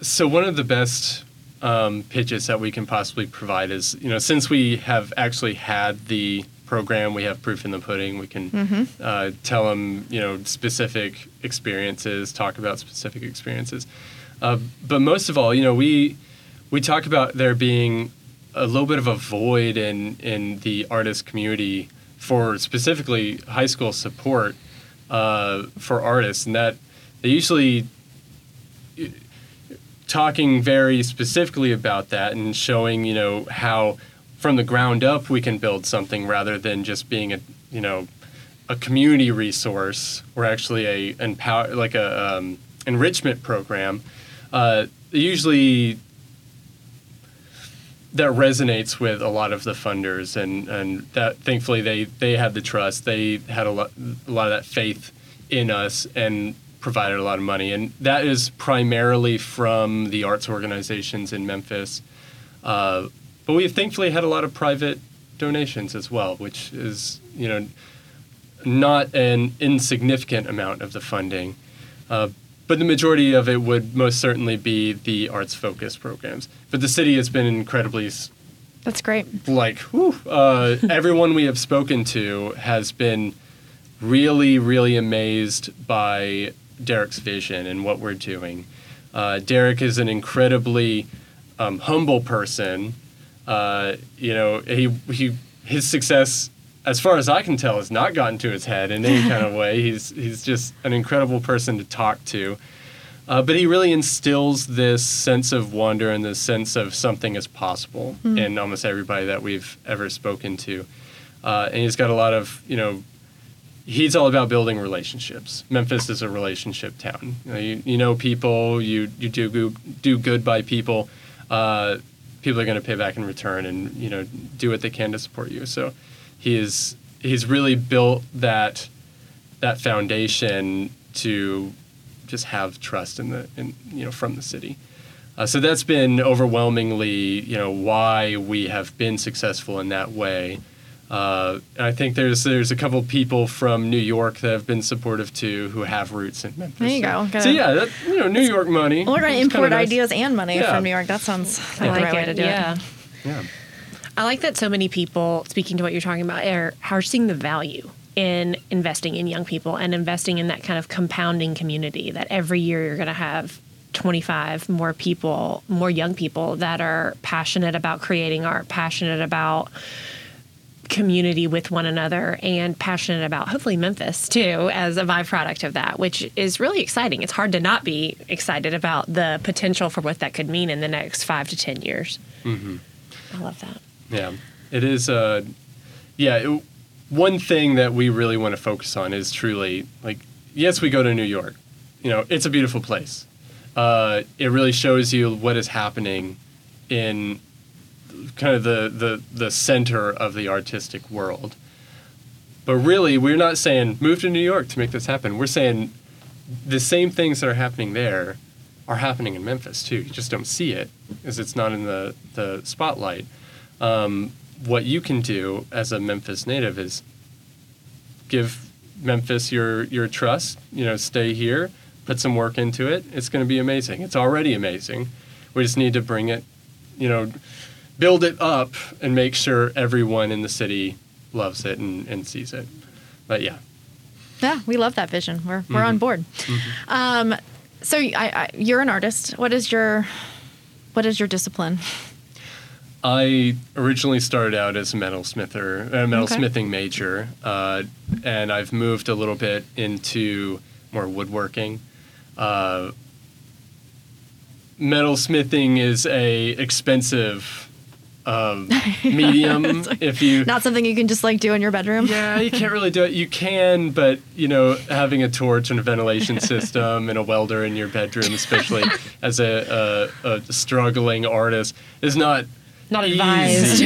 Speaker 4: so one of the best um, pitches that we can possibly provide is, you know, since we have actually had the program, we have proof in the pudding. We can uh, tell them, you know, specific experiences, talk about specific experiences. Uh, but most of all, you know, we we talk about there being a little bit of a void in in the artist community for specifically high school support uh, for artists, and that they usually talking very specifically about that and showing you know how from the ground up we can build something rather than just being a you know a community resource or actually a empower like a um, enrichment program uh, usually that resonates with a lot of the funders and and that thankfully they they had the trust. They had a lot a lot of that faith in us and provided a lot of money. And that is primarily from the arts organizations in Memphis. Uh, but we've thankfully had a lot of private donations as well which is you know not an insignificant amount of the funding. Uh, but the majority of it would most certainly be the arts focused programs. But the city has been incredibly
Speaker 2: that's great.
Speaker 4: like whew, uh, everyone we have spoken to has been really really amazed by derek's vision and what we're doing. Uh, derek is an incredibly um, humble person. Uh, you know he, he his success as far as i can tell has not gotten to his head in any kind of way he's he's just an incredible person to talk to uh, but he really instills this sense of wonder and this sense of something is possible in almost everybody that we've ever spoken to. uh, and he's got a lot of you know. He's all about building relationships. Memphis is a relationship town. You know, you, you know people. You you do good, do good by people. Uh, people are going to pay back in return, and you know do what they can to support you. So he is he's really built that that foundation to just have trust in the in you know from the city. Uh, so that's been overwhelmingly you know why we have been successful in that way. Uh, and I think there's there's a couple people from New York that have been supportive too, who have roots in Memphis.
Speaker 2: There you
Speaker 4: so,
Speaker 2: go.
Speaker 4: So yeah, that, you know, New York money.
Speaker 2: We're going to import
Speaker 4: nice.
Speaker 2: ideas and money
Speaker 4: Yeah.
Speaker 2: from New York. That sounds like
Speaker 3: I
Speaker 2: the
Speaker 3: like
Speaker 2: right way to do
Speaker 3: yeah.
Speaker 2: it.
Speaker 4: Yeah.
Speaker 3: I like that so many people, speaking to what you're talking about, are, are seeing the value in investing in young people and investing in that kind of compounding community that every year you're going to have 25 more people, more young people that are passionate about creating art, passionate about community with one another and passionate about hopefully Memphis too as a byproduct of that, which is really exciting. It's hard to not be excited about the potential for what that could mean in the next five to 10 years. Mm-hmm. I love that.
Speaker 4: Yeah, it is. Uh, yeah, it, one thing that we really want to focus on is truly like, yes, we go to New York. You know, it's a beautiful place. Uh, it really shows you what is happening in kind of the, the the center of the artistic world. But really, we're not saying move to New York to make this happen. We're saying the same things that are happening there are happening in Memphis too. You just don't see it because it's not in the, the spotlight. Um, what you can do as a Memphis native is give Memphis your your trust. You know, stay here, put some work into it. It's going to be amazing. It's already amazing. We just need to bring it, you know, build it up and make sure everyone in the city loves it and, and sees it. But yeah,
Speaker 2: Yeah, we love that vision. We're we're
Speaker 4: Mm-hmm.
Speaker 2: on board. Um, so I, I, you're an artist. What is your what is your discipline?
Speaker 4: I originally started out as a metalsmither, a
Speaker 2: Okay.
Speaker 4: metalsmithing major, uh, and I've moved a little bit into more woodworking. Uh, metalsmithing is a expensive um, medium. if you
Speaker 2: Not something you can just like do in your bedroom.
Speaker 4: yeah, you can't really do it. You can, but you know, having a torch and a ventilation system and a welder in your bedroom, especially as a, a, a struggling artist, is not
Speaker 3: Not advised.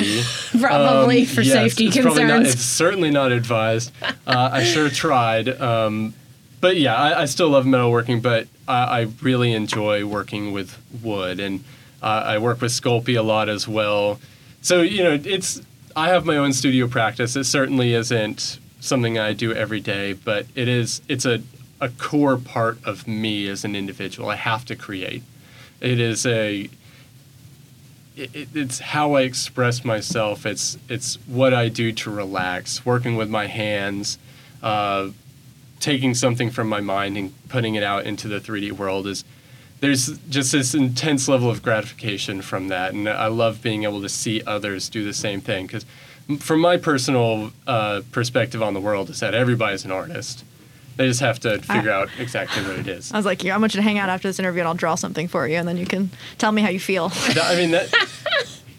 Speaker 3: Probably
Speaker 4: Um,
Speaker 3: for
Speaker 4: yes,
Speaker 3: safety
Speaker 4: it's probably not-
Speaker 3: concerns.
Speaker 4: it's certainly not advised. Uh, I sure tried. Um, but yeah, I, I still love metalworking, but I, I really enjoy working with wood, and uh, I work with Sculpey a lot as well. So you know, it's I have my own studio practice. It certainly isn't something I do every day, but it is. It's a a core part of me as an individual. I have to create. It is a it, it- it's how I express myself. It's it's what I do to relax. Working with my hands, uh, taking something from my mind and putting it out into the 3D world is there's just this intense level of gratification from that, and I love being able to see others do the same thing. Because from my personal uh, perspective on the world, is that everybody's an artist. They just have to figure out exactly what it is.
Speaker 2: I was like, yeah, I want you to hang out after this interview and I'll draw something for you, and then you can tell me how you feel.
Speaker 4: That- I mean that.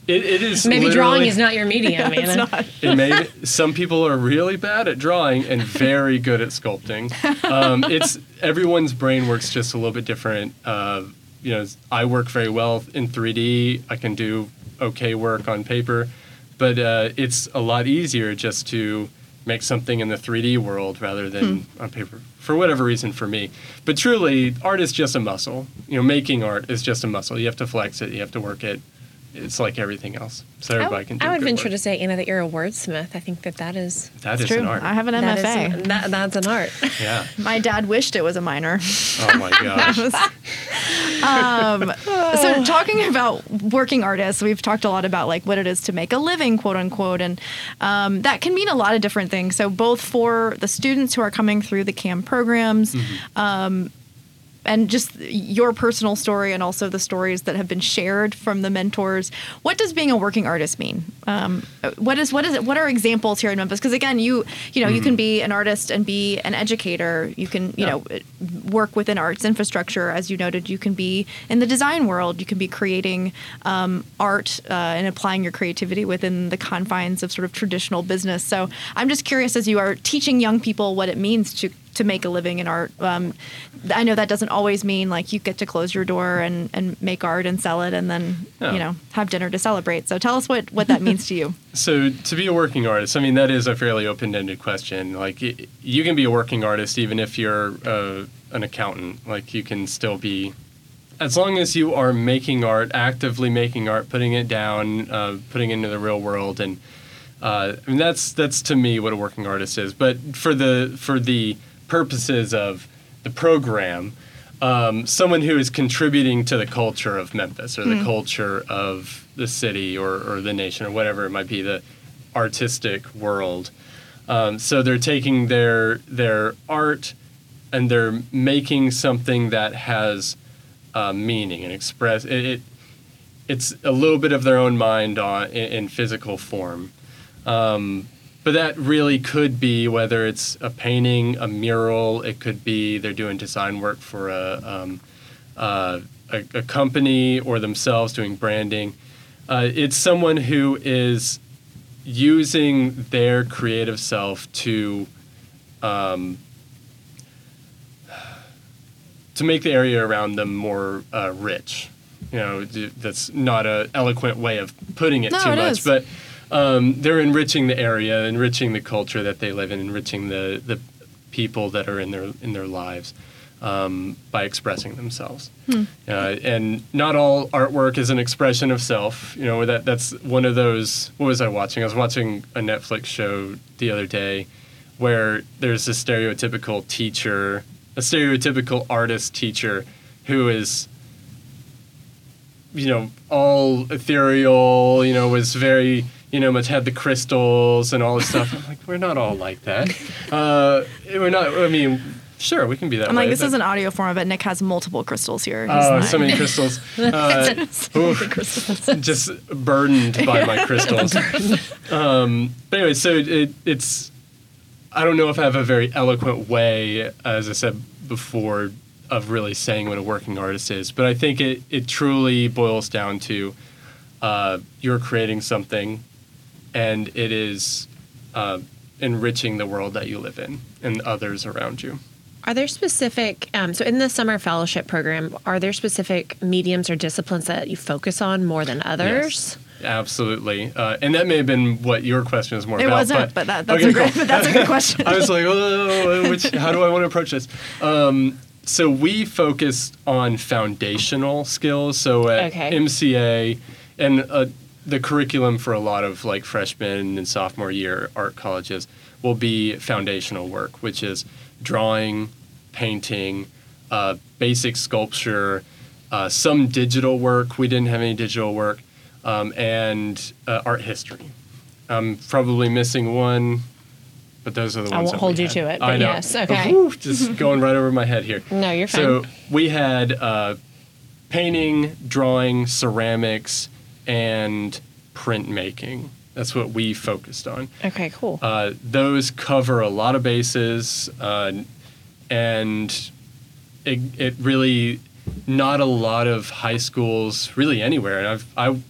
Speaker 4: It, it is
Speaker 3: Maybe drawing is not your medium,
Speaker 2: it's
Speaker 3: Anna.
Speaker 2: not.
Speaker 4: it may some people are really bad at drawing and very good at sculpting um, it's everyone's brain works just a little bit different uh, you know i work very well in 3d i can do okay work on paper but uh, it's a lot easier just to make something in the 3d world rather than hmm. on paper for whatever reason for me. But truly art is just a muscle. You know making art is just a muscle. You have to flex it. You have to work it it's like everything else so
Speaker 3: I
Speaker 4: everybody
Speaker 3: would,
Speaker 4: can do
Speaker 3: I would venture
Speaker 4: work.
Speaker 3: to say, Anna, that you're a wordsmith. I think that that is
Speaker 4: That
Speaker 2: It's
Speaker 4: is
Speaker 2: true.
Speaker 4: an art.
Speaker 2: I have an
Speaker 3: that is-
Speaker 2: MFA.
Speaker 3: that- that's an art.
Speaker 4: yeah.
Speaker 2: My dad wished it was a minor.
Speaker 4: Oh my gosh.
Speaker 2: so talking about working artists we've talked a lot about like what it is to make a living quote unquote and um, that can mean a lot of different things so both for the students who are coming through the CAM programs um, and just your personal story and also the stories that have been shared from the mentors. What does being a working artist mean? Um, what is what is it? What are examples here in Memphis? Because again, you you know you can be an artist and be an educator. You can you
Speaker 4: Yeah.
Speaker 2: know work within arts infrastructure, as you noted. You can be in the design world. You can be creating um, art uh, and applying your creativity within the confines of sort of traditional business. So I'm just curious, as you are teaching young people what it means to to make a living in art. Um, I know that doesn't always mean like you get to close your door and, and make art and sell it and then you know have dinner to celebrate. So tell us what what that means to you.
Speaker 4: So to be a working artist, I mean that is a fairly open-ended question. Like y- you can be a working artist even if you're uh, an accountant. Like you can still be, as long as you are making art, actively making art, putting it down, uh, putting it into the real world, and uh, I mean that's that's to me what a working artist is. But for the for the purposes of the program, um, someone who is contributing to the culture of Memphis or the culture of the city or, or the nation or whatever it might be, the artistic world. Um, so they're taking their their art and they're making something that has uh, meaning and express it, it. It's a little bit of their own mind on in, in physical form. Um, but that really could be whether it's a painting, a mural. It could be they're doing design work for a um, uh, a, a company or themselves doing branding. Uh, it's someone who is using their creative self to um, to make the area around them more uh, rich. You know, that's not an eloquent way of putting it
Speaker 2: No,
Speaker 4: too
Speaker 2: it
Speaker 4: much,
Speaker 2: is.
Speaker 4: but um, they're enriching the area, enriching the culture that they live in, enriching the the people that are in their in their lives um, by expressing themselves.
Speaker 2: Hmm.
Speaker 4: Uh, and not all artwork is an expression of self. You know that that's one of those. What was I watching? I was watching a Netflix show the other day where there's a stereotypical teacher, a stereotypical artist teacher who is you know, all ethereal, you know, was very, you know, much had the crystals and all this stuff. I'm like, we're not all like that. Uh, we're not, I mean, sure, we can be that
Speaker 2: I'm
Speaker 4: way.
Speaker 2: like, this is an audio form, but Nick has multiple crystals here. He's
Speaker 4: Oh,
Speaker 2: not-
Speaker 4: so many crystals. Uh, oof, just burdened by my crystals. um, but anyway, so it, it's, I don't know if I have a very eloquent way, as I said before, of really saying what a working artist is, but I think it, it truly boils down to uh, you're creating something and it is uh, enriching the world that you live in and others around you.
Speaker 3: Are there specific, um, so in the summer fellowship program, are there specific mediums or disciplines that you focus on more than others?
Speaker 4: Yes, absolutely. Uh, and that may have been what your question is more
Speaker 2: It
Speaker 4: about.
Speaker 2: wasn't, but that, that's
Speaker 4: okay,
Speaker 2: a great,
Speaker 4: cool.
Speaker 2: but that's a good question.
Speaker 4: I was like, oh, which, how do I want to approach this? Um, so we focused on foundational skills. So at
Speaker 3: Okay.
Speaker 4: MCA and uh, the curriculum for a lot of like freshman and sophomore year art colleges will be foundational work, which is drawing, painting, uh, basic sculpture, uh, some digital work. We didn't have any digital work, um, and uh, art history. I'm probably missing one, but those are the ones.
Speaker 3: I won't hold you
Speaker 4: had.
Speaker 3: to it,
Speaker 4: I know.
Speaker 3: yes, okay.
Speaker 4: Just going right over my head here.
Speaker 3: No, you're fine.
Speaker 4: So we had uh, painting, drawing, ceramics, and printmaking. That's what we focused on.
Speaker 3: Okay, cool.
Speaker 4: Uh, those cover a lot of bases, uh, and it, it really not a lot of high schools really anywhere. And I've I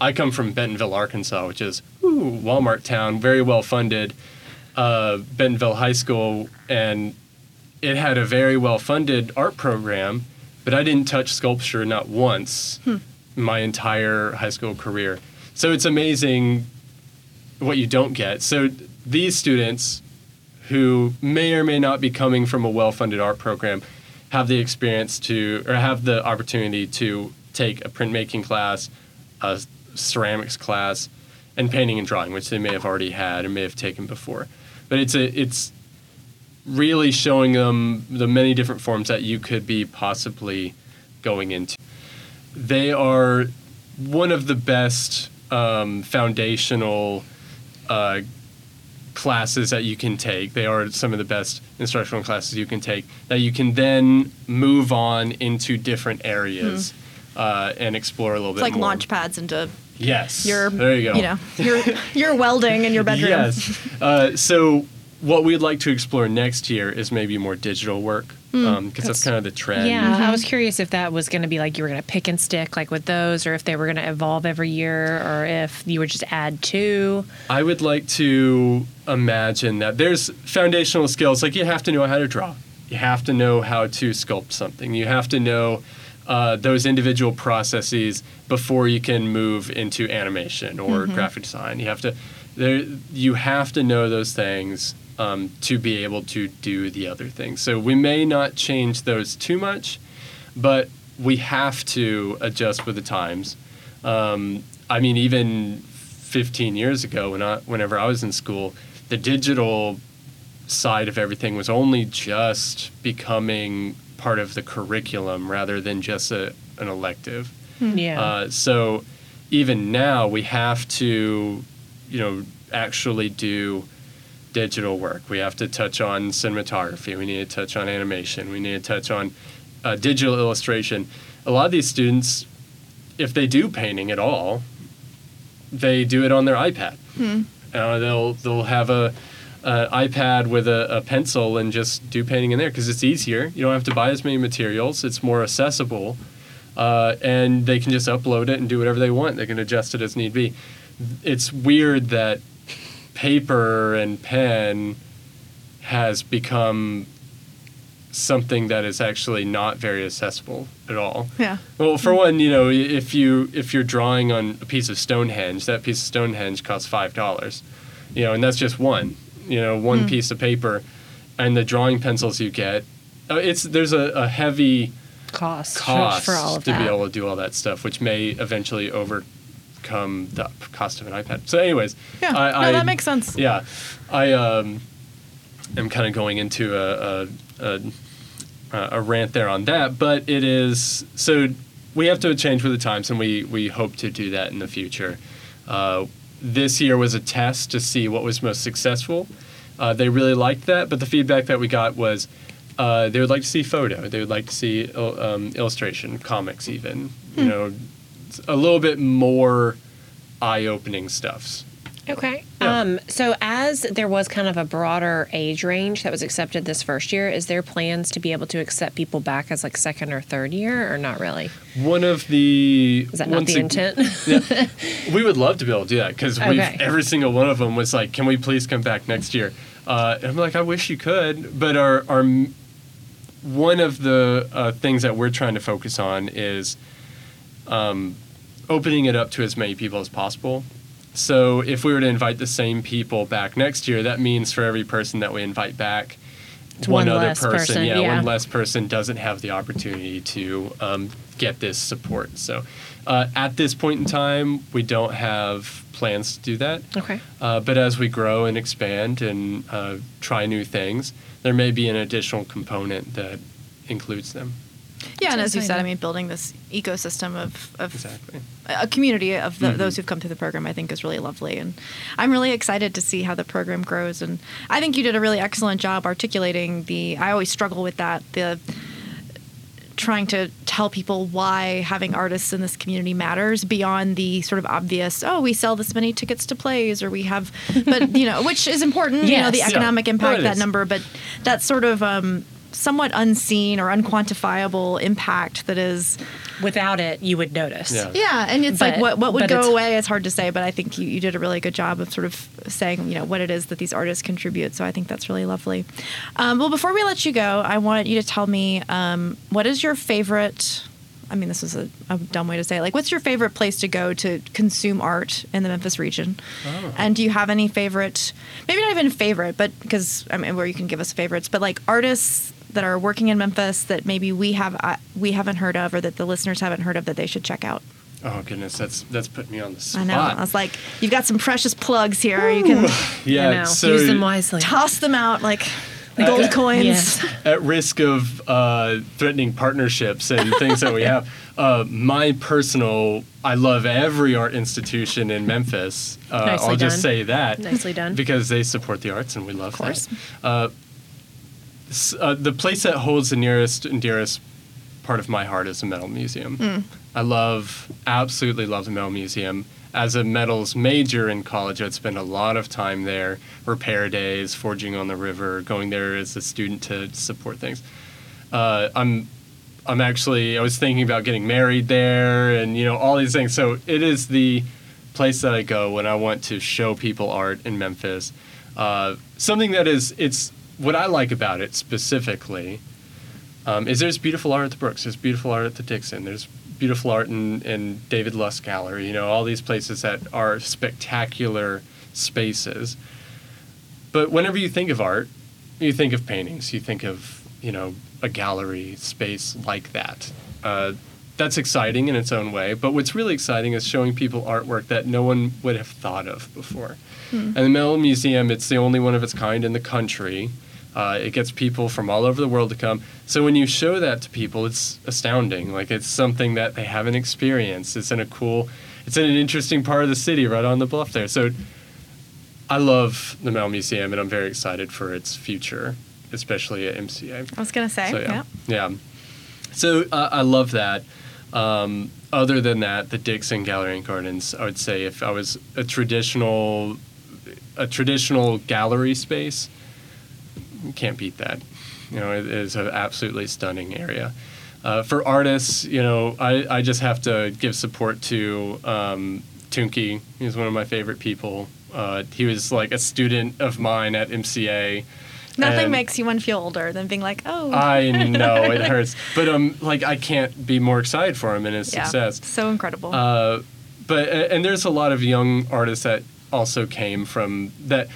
Speaker 4: I come from Bentonville, Arkansas, which is ooh, Walmart town, very well funded. Uh, Bentonville High School, and it had a very well funded art program, but I didn't touch sculpture not once my entire high school career. So it's amazing what you don't get. So these students who may or may not be coming from a well-funded art program have the experience to or have the opportunity to take a printmaking class, a ceramics class, and painting and drawing, which they may have already had or may have taken before. But it's a it's really showing them the many different forms that you could be possibly going into. They are one of the best um, foundational uh, classes that you can take. They are some of the best instructional classes you can take that you can then move on into different areas uh, and explore a little bit.
Speaker 2: It's
Speaker 4: bit
Speaker 2: like
Speaker 4: more.
Speaker 2: launch pads into
Speaker 4: Yes.
Speaker 2: your
Speaker 4: there you go.
Speaker 2: You know your your welding in your bedroom.
Speaker 4: Yes. Uh, so what we'd like to explore next year is maybe more digital work Hmm. Um, because that's kind of the trend.
Speaker 3: Yeah, mm-hmm. I was curious if that was going to be like you were going to pick and stick like with those, or if they were going to evolve every year, or if you would just add two.
Speaker 4: I would like to imagine that there's foundational skills like you have to know how to draw, you have to know how to sculpt something, you have to know uh, those individual processes before you can move into animation or mm-hmm. graphic design. You have to there you have to know those things um, to be able to do the other things. So we may not change those too much, but we have to adjust with the times. Um, I mean, even 15 years ago, when I, whenever I was in school, the digital side of everything was only just becoming part of the curriculum rather than just a, an elective.
Speaker 3: Yeah.
Speaker 4: Uh, so even now, we have to, you know, actually do digital work. We have to touch on cinematography. We need to touch on animation. We need to touch on uh, digital illustration. A lot of these students, if they do painting at all, they do it on their iPad. Uh, they'll they'll have a, a iPad with a, a pencil and just do painting in there because it's easier. You don't have to buy as many materials. It's more accessible, uh, and they can just upload it and do whatever they want. They can adjust it as need be. It's weird that paper and pen has become something that is actually not very accessible at all.
Speaker 2: Yeah.
Speaker 4: Well, for one, you know, if you if you're drawing on a piece of Stonehenge, that piece of Stonehenge costs five dollars. You know, and that's just one. You know, one piece of paper, and the drawing pencils you get. Uh, it's there's a, a heavy
Speaker 3: cost, for-
Speaker 4: cost
Speaker 3: for all of
Speaker 4: to
Speaker 3: that.
Speaker 4: be able to do all that stuff, which may eventually overcome the cost of an iPad. So, anyways,
Speaker 2: Yeah.
Speaker 4: I,
Speaker 2: no,
Speaker 4: I-
Speaker 2: that makes sense.
Speaker 4: yeah, I um, am kind of going into a, a, a a rant there on that, but it is so we have to change with the times, and we we hope to do that in the future. Uh, this year was a test to see what was most successful. Uh, they really liked that, but the feedback that we got was uh, they would like to see photo, they would like to see um, illustration, comics, even you know, a little bit more eye-opening stuffs.
Speaker 3: Okay.
Speaker 4: Yeah.
Speaker 3: Um, so, as there was kind of a broader age range that was accepted this first year, is there plans to be able to accept people back as like second or third year, or not really?
Speaker 4: One of the
Speaker 3: Is that not the
Speaker 4: ag-
Speaker 3: intent?
Speaker 4: Yeah. we would love to be able to do that because
Speaker 3: Okay.
Speaker 4: every single one of them was like, "Can we please come back next year?" Uh, and I'm like, "I wish you could," but our our one of the uh, things that we're trying to focus on is um, opening it up to as many people as possible. So if we were to invite the same people back next year, that means for every person that we invite back, one,
Speaker 3: one
Speaker 4: other person,
Speaker 3: person,
Speaker 4: yeah,
Speaker 3: yeah.
Speaker 4: one less person doesn't have the opportunity to um, get this support. So uh, at this point in time, we don't have plans to do that.
Speaker 3: okay.
Speaker 4: Uh, but as we grow and expand and uh, try new things, there may be an additional component that includes them.
Speaker 2: Yeah, and as you said, I mean, building this ecosystem of, of
Speaker 4: Exactly.
Speaker 2: a community of the,
Speaker 4: Mhm.
Speaker 2: those who've come through the program, I think is really lovely, and I'm really excited to see how the program grows. And I think you did a really excellent job articulating the. I always struggle with that the trying to tell people why having artists in this community matters beyond the sort of obvious oh we sell this many tickets to plays or we have but you know which is important you know the
Speaker 3: Yes.
Speaker 4: Yeah.
Speaker 2: economic
Speaker 4: Oh,
Speaker 2: impact
Speaker 4: it
Speaker 2: that
Speaker 4: is.
Speaker 2: number but that sort of um, somewhat unseen or unquantifiable impact that is
Speaker 3: Without it, you would notice.
Speaker 4: Yeah.
Speaker 2: yeah, and it's like what what would go
Speaker 3: it's-
Speaker 2: away is hard to say, but I think you, you did a really good job of sort of saying you know what it is that these artists contribute. So I think that's really lovely. Um, well, before we let you go, I want you to tell me um, what is your favorite. I mean, this is a, a dumb way to say it. Like, what's your favorite place to go to consume art in the Memphis region?
Speaker 4: Oh.
Speaker 2: And do you have any favorite, maybe not even favorite, but because I mean, where you can give us favorites, but like artists that are working in Memphis that maybe we have uh, we haven't heard of or that the listeners haven't heard of that they should check out.
Speaker 4: Oh goodness, that's that's put me on the spot.
Speaker 2: I know. I was like, you've got some precious plugs here. You can
Speaker 4: yeah,
Speaker 3: I know.
Speaker 4: so
Speaker 3: Use them wisely.
Speaker 2: toss them out like gold coins.
Speaker 3: Yes.
Speaker 4: at risk of uh, threatening partnerships and things that we have, uh, my personal, I love every art institution in Memphis. Uh, I'll just say that.
Speaker 3: Nicely done.
Speaker 4: Because they support the arts and we love
Speaker 2: course.
Speaker 4: that. Uh, the place that holds the nearest and dearest part of my heart is the Metal Museum. I love, absolutely love the Metal Museum. As a metals major in college, I'd spend a lot of time there, repair days, forging on the river, going there as a student to support things. Uh, I'm, I'm actually, I was thinking about getting married there, and you know all these things. So it is the place that I go when I want to show people art in Memphis. Uh, something that is, it's what I like about it specifically um, is there's beautiful art at the Brooks, there's beautiful art at the Dixon, there's beautiful art in, in David Lusk Gallery, you know, all these places that are spectacular spaces. But whenever you think of art, you think of paintings, you think of, you know, a gallery space like that. Uh, that's exciting in its own way, but what's really exciting is showing people artwork that no one would have thought of before. And the Metal Museum, it's the only one of its kind in the country. Uh, it gets people from all over the world to come. So when you show that to people, it's astounding. Like it's something that they haven't experienced. It's in a cool, it's in an interesting part of the city, right on the bluff there. So I love the Metal Museum, and I'm very excited for its future, especially at MCA.
Speaker 2: I was gonna say,
Speaker 4: So
Speaker 2: yeah.
Speaker 4: yeah, yeah. So uh, I love that. Um, other than that, the Dixon Gallery and Gardens, I would say if I was a traditional, a traditional gallery space, you can't beat that. You know, it is an absolutely stunning area. Uh, for artists, you know, I, I just have to give support to um, Tunke. He's one of my favorite people. Uh, he was like a student of mine at MCA.
Speaker 2: Nothing
Speaker 4: and-
Speaker 2: makes you one feel older than being like, oh,
Speaker 4: I know it hurts, but um, like I can't be more excited for him and his
Speaker 2: yeah,
Speaker 4: success.
Speaker 2: so incredible.
Speaker 4: Uh, but and there's a lot of young artists that also came from that.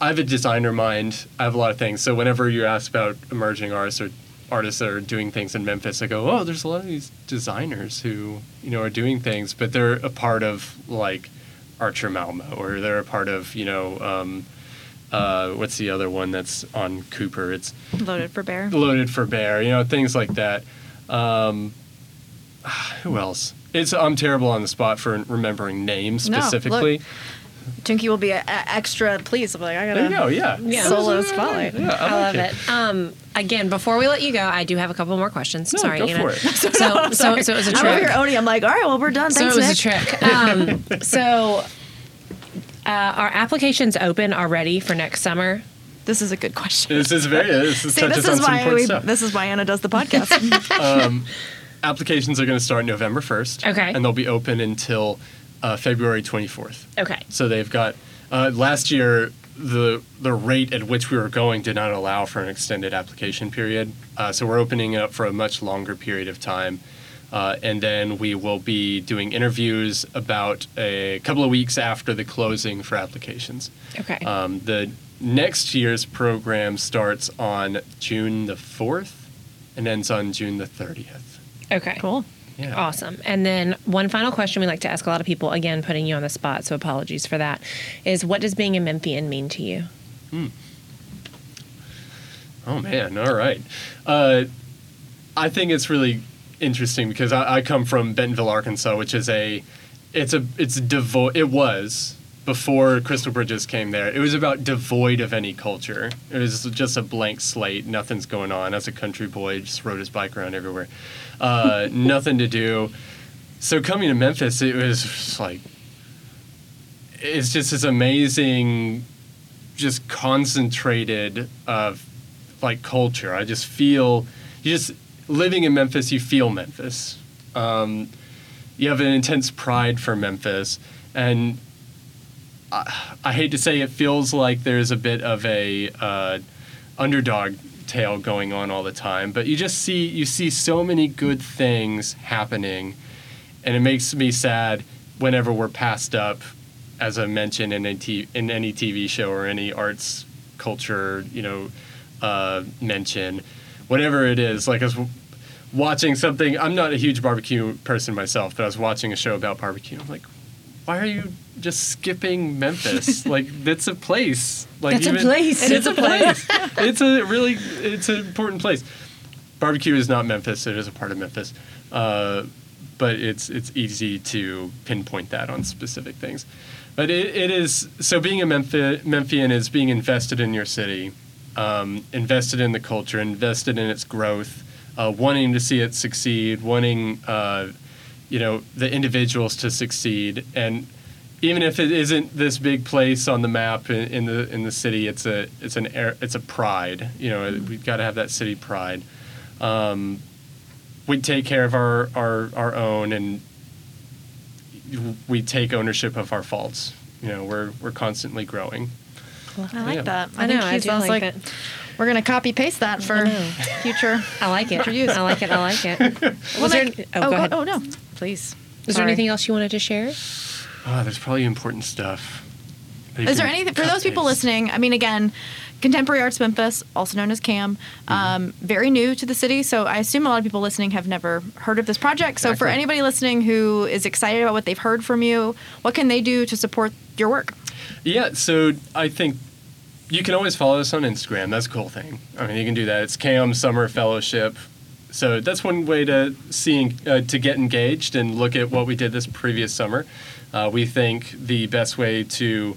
Speaker 4: I have a designer mind. I have a lot of things. So whenever you're asked about emerging artists or artists that are doing things in Memphis, I go, oh, there's a lot of these designers who you know are doing things, but they're a part of like Archer Malmo, or they're a part of you know. Um, uh, what's the other one that's on Cooper? It's
Speaker 2: Loaded for bear.
Speaker 4: loaded for bear, you know, things like that. Um, who else? It's I'm terrible on the spot for remembering names
Speaker 2: No, look,
Speaker 4: specifically.
Speaker 2: Tunky will be a, a extra pleased. I'll be like, I
Speaker 4: there you go.
Speaker 2: gotta
Speaker 4: Yeah.
Speaker 3: Yeah.
Speaker 2: solo spotlight.
Speaker 4: Yeah,
Speaker 3: I,
Speaker 4: I,
Speaker 3: love
Speaker 4: like
Speaker 3: it. Um, again, before we let you go, I do have a couple more questions.
Speaker 4: No,
Speaker 3: Sorry,
Speaker 4: go
Speaker 3: Anna.
Speaker 4: for it.
Speaker 3: So, so, so, so it was a
Speaker 2: I'm over here
Speaker 3: trick.
Speaker 2: I'm like, all right, well, we're done.
Speaker 3: So
Speaker 2: Thanks,
Speaker 3: it was
Speaker 2: Nick.
Speaker 3: a trick. Um, so, uh, are applications open already for next summer?
Speaker 2: This is a good question.
Speaker 4: This is very. This is
Speaker 2: See, this is why we,
Speaker 4: stuff.
Speaker 2: this is why Anna does the podcast.
Speaker 4: Applications are going to start November 1st.
Speaker 3: Okay.
Speaker 4: And they'll be open until uh, February 24th.
Speaker 3: Okay.
Speaker 4: So they've got uh, last year the the rate at which we were going did not allow for an extended application period. Uh, so we're opening it up for a much longer period of time. Uh, and then we will be doing interviews about a couple of weeks after the closing for applications.
Speaker 3: Okay.
Speaker 4: Um, the next year's program starts on June the 4th and ends on June the 30th.
Speaker 3: okay.
Speaker 2: cool.
Speaker 4: Yeah.
Speaker 3: Awesome. And then one final question we like to ask a lot of people, again, putting you on the spot, so apologies for that, is what does being a Memphian mean to you?
Speaker 4: Oh man! All right. Uh, I think it's really interesting because I, I come from Bentonville, Arkansas, which is a, it's a, it's devoid. It was before Crystal Bridges came there. It was about devoid of any culture. It was just a blank slate. Nothing's going on. As a country boy, just rode his bike around everywhere. Uh, nothing to do. So coming to Memphis, it was like, it's just this amazing just concentrated of like culture. I just feel you just living in Memphis. You feel Memphis. Um, you have an intense pride for Memphis, and I, hate to say it feels like there's a bit of a uh, underdog tale going on all the time. But you just see you see so many good things happening, and it makes me sad whenever we're passed up as I mentioned in, a t- in any TV show or any arts culture, you know, uh, mention, whatever it is. Like I was watching something. I'm not a huge barbecue person myself, but I was watching a show about barbecue. I'm like, why are you just skipping Memphis? like that's a place. Like
Speaker 3: That's a place.
Speaker 4: It's a place. it's a really it's an important place. Barbecue is not Memphis. It is a part of Memphis. Uh, but it's it's easy to pinpoint that on specific things. But it, it is so being a Memphi- Memphian is being invested in your city. um, invested in the culture, invested in its growth, uh, wanting to see it succeed, wanting uh, you know the individuals to succeed, and even if it isn't this big place on the map in, in the in the city, it's a it's an air, it's a pride. You know, we've got to have that city pride. Um, we take care of our, our our own, and we take ownership of our faults. You know, we're we're constantly growing.
Speaker 2: I like
Speaker 4: Yeah.
Speaker 2: that.
Speaker 3: I
Speaker 2: think
Speaker 3: know, I
Speaker 2: he
Speaker 3: do
Speaker 2: sounds
Speaker 3: like
Speaker 2: like,
Speaker 3: that.
Speaker 2: We're gonna copy paste that for
Speaker 3: know.
Speaker 2: future.
Speaker 3: I like it.
Speaker 2: For use.
Speaker 3: I like it. I like it. Was there,
Speaker 2: Nick-
Speaker 3: oh, go ahead.
Speaker 2: oh no, please.
Speaker 3: Is there
Speaker 2: Sorry.
Speaker 3: anything else you wanted to share?
Speaker 4: Ah, there's probably important stuff.
Speaker 2: Is there anything for those people listening? I mean, again, Contemporary Arts Memphis, also known as CAM,
Speaker 4: Mm-hmm.
Speaker 2: um, very new to the city. So I assume a lot of people listening have never heard of this project. So for anybody listening who is excited about what they've heard from you, what can they do to support your work?
Speaker 4: Yeah, so I think you can always follow us on Instagram. That's a cool thing. I mean, you can do that. It's CAM Summer Fellowship. So that's one way to see uh, to get engaged and look at what we did this previous summer. Uh, we think the best way to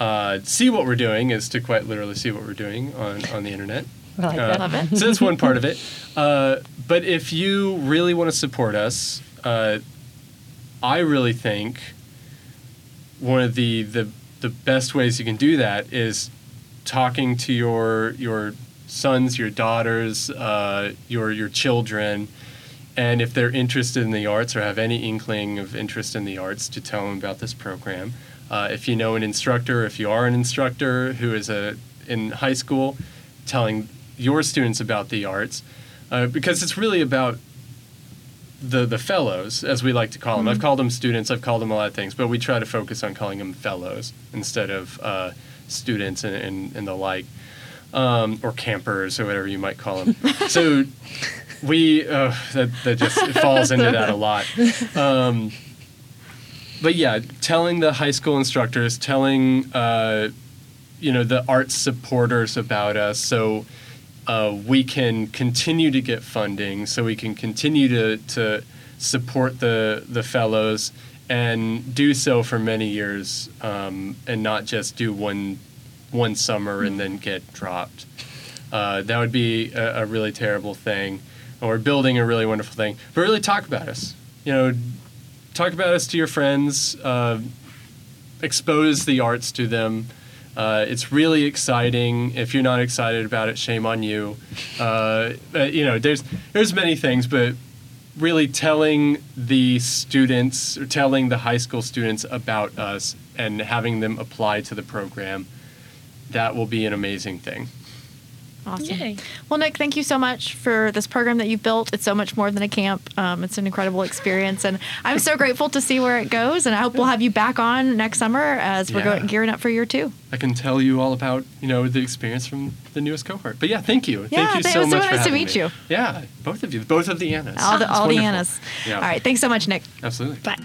Speaker 4: uh, see what we're doing is to quite literally see what we're doing on, on the internet.
Speaker 3: I like
Speaker 4: Uh,
Speaker 3: that.
Speaker 2: Love it.
Speaker 4: so that's one part of it. Uh, but if you really want to support us, uh, I really think one of the, the the best ways you can do that is talking to your your sons, your daughters, uh, your your children, and if they're interested in the arts or have any inkling of interest in the arts, to tell them about this program. Uh, if you know an instructor, if you are an instructor who is a in high school, telling your students about the arts, uh, because it's really about the the fellows, as we like to call them. I've called them students. I've called them a lot of things, but we try to focus on calling them fellows instead of uh, students and, and, and the like, um, or campers or whatever you might call them. so we uh, that that just falls into that a lot. Um, but yeah, telling the high school instructors, telling uh, you know the arts supporters about us, so uh, we can continue to get funding, so we can continue to to support the the fellows and do so for many years, um, and not just do one one summer and then get dropped. Uh, that would be a, a really terrible thing. We're building a really wonderful thing. But really talk about us. You know, talk about us to your friends. Uh, expose the arts to them. Uh, it's really exciting. If you're not excited about it, shame on you. Uh, you know, there's there's many things, but really telling the students or telling the high school students about us and having them apply to the program, that will be an amazing thing.
Speaker 2: Awesome.
Speaker 3: Yay.
Speaker 2: Well, Nick, thank you so much for this program that you've built. It's so much more than a camp. Um, it's an incredible experience, and I'm so grateful to see where it goes. And I hope we'll have you back on next summer as we're
Speaker 4: Yeah.
Speaker 2: going, gearing up for year two.
Speaker 4: I can tell you all about you know the experience from the newest cohort. But yeah, thank you.
Speaker 2: Yeah,
Speaker 4: thank you
Speaker 2: th-
Speaker 4: so
Speaker 2: it was so
Speaker 4: much for
Speaker 2: nice to meet
Speaker 4: me.
Speaker 2: you.
Speaker 4: Yeah, both of you, both of the Annas.
Speaker 2: All the, all the. Annas.
Speaker 4: Yeah.
Speaker 2: All right. Thanks so much, Nick.
Speaker 4: Absolutely.
Speaker 2: Bye.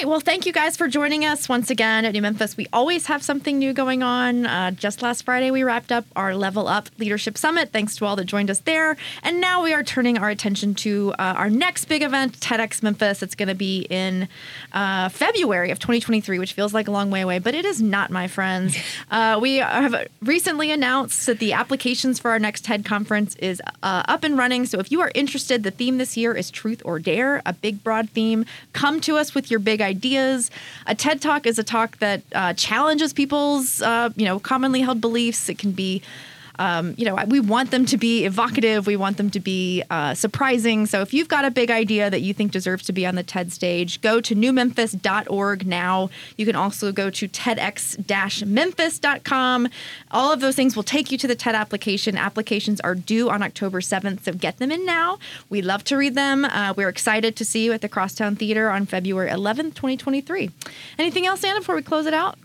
Speaker 2: Right. Well, thank you guys for joining us once again at New Memphis. We always have something new going on. Uh, just last Friday, we wrapped up our Level Up Leadership Summit. Thanks to all that joined us there. And now we are turning our attention to uh, our next big event, TEDx Memphis. It's going to be in uh, February of 2023, which feels like a long way away, but it is not, my friends. Uh, we have recently announced that the applications for our next TED conference is uh, up and running. So if you are interested, the theme this year is Truth or Dare, a big, broad theme. Come to us with your big ideas. A TED Talk is a talk that uh, challenges people's, uh, you know, commonly held beliefs. It can be um, you know, we want them to be evocative. We want them to be uh, surprising. So if you've got a big idea that you think deserves to be on the TED stage, go to newmemphis.org now. You can also go to tedx-memphis.com. All of those things will take you to the TED application. Applications are due on October 7th, so get them in now. We love to read them. Uh, we're excited to see you at the Crosstown Theater on February 11th, 2023. Anything else, Anna, before we close it out?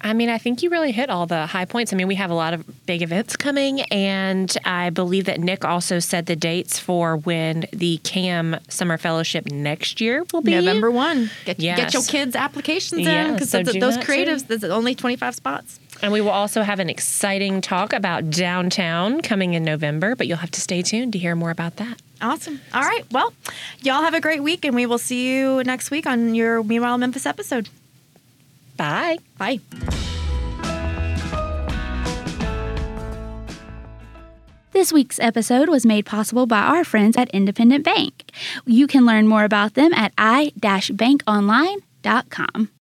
Speaker 3: I mean, I think you really hit all the high points. I mean, we have a lot of big events coming, and I believe that Nick also said the dates for when the CAM Summer Fellowship next year will be.
Speaker 2: November 1. Get, get your kids' applications in because
Speaker 3: so
Speaker 2: those creatives, there's only 25 spots.
Speaker 3: And we will also have an exciting talk about downtown coming in November, but you'll have to stay tuned to hear more about that.
Speaker 2: Awesome. All right. Well, y'all have a great week, and we will see you next week on your Meanwhile Memphis episode.
Speaker 3: Bye.
Speaker 2: Bye.
Speaker 1: This week's episode was made possible by our friends at Independent Bank. You can learn more about them at i-bankonline.com.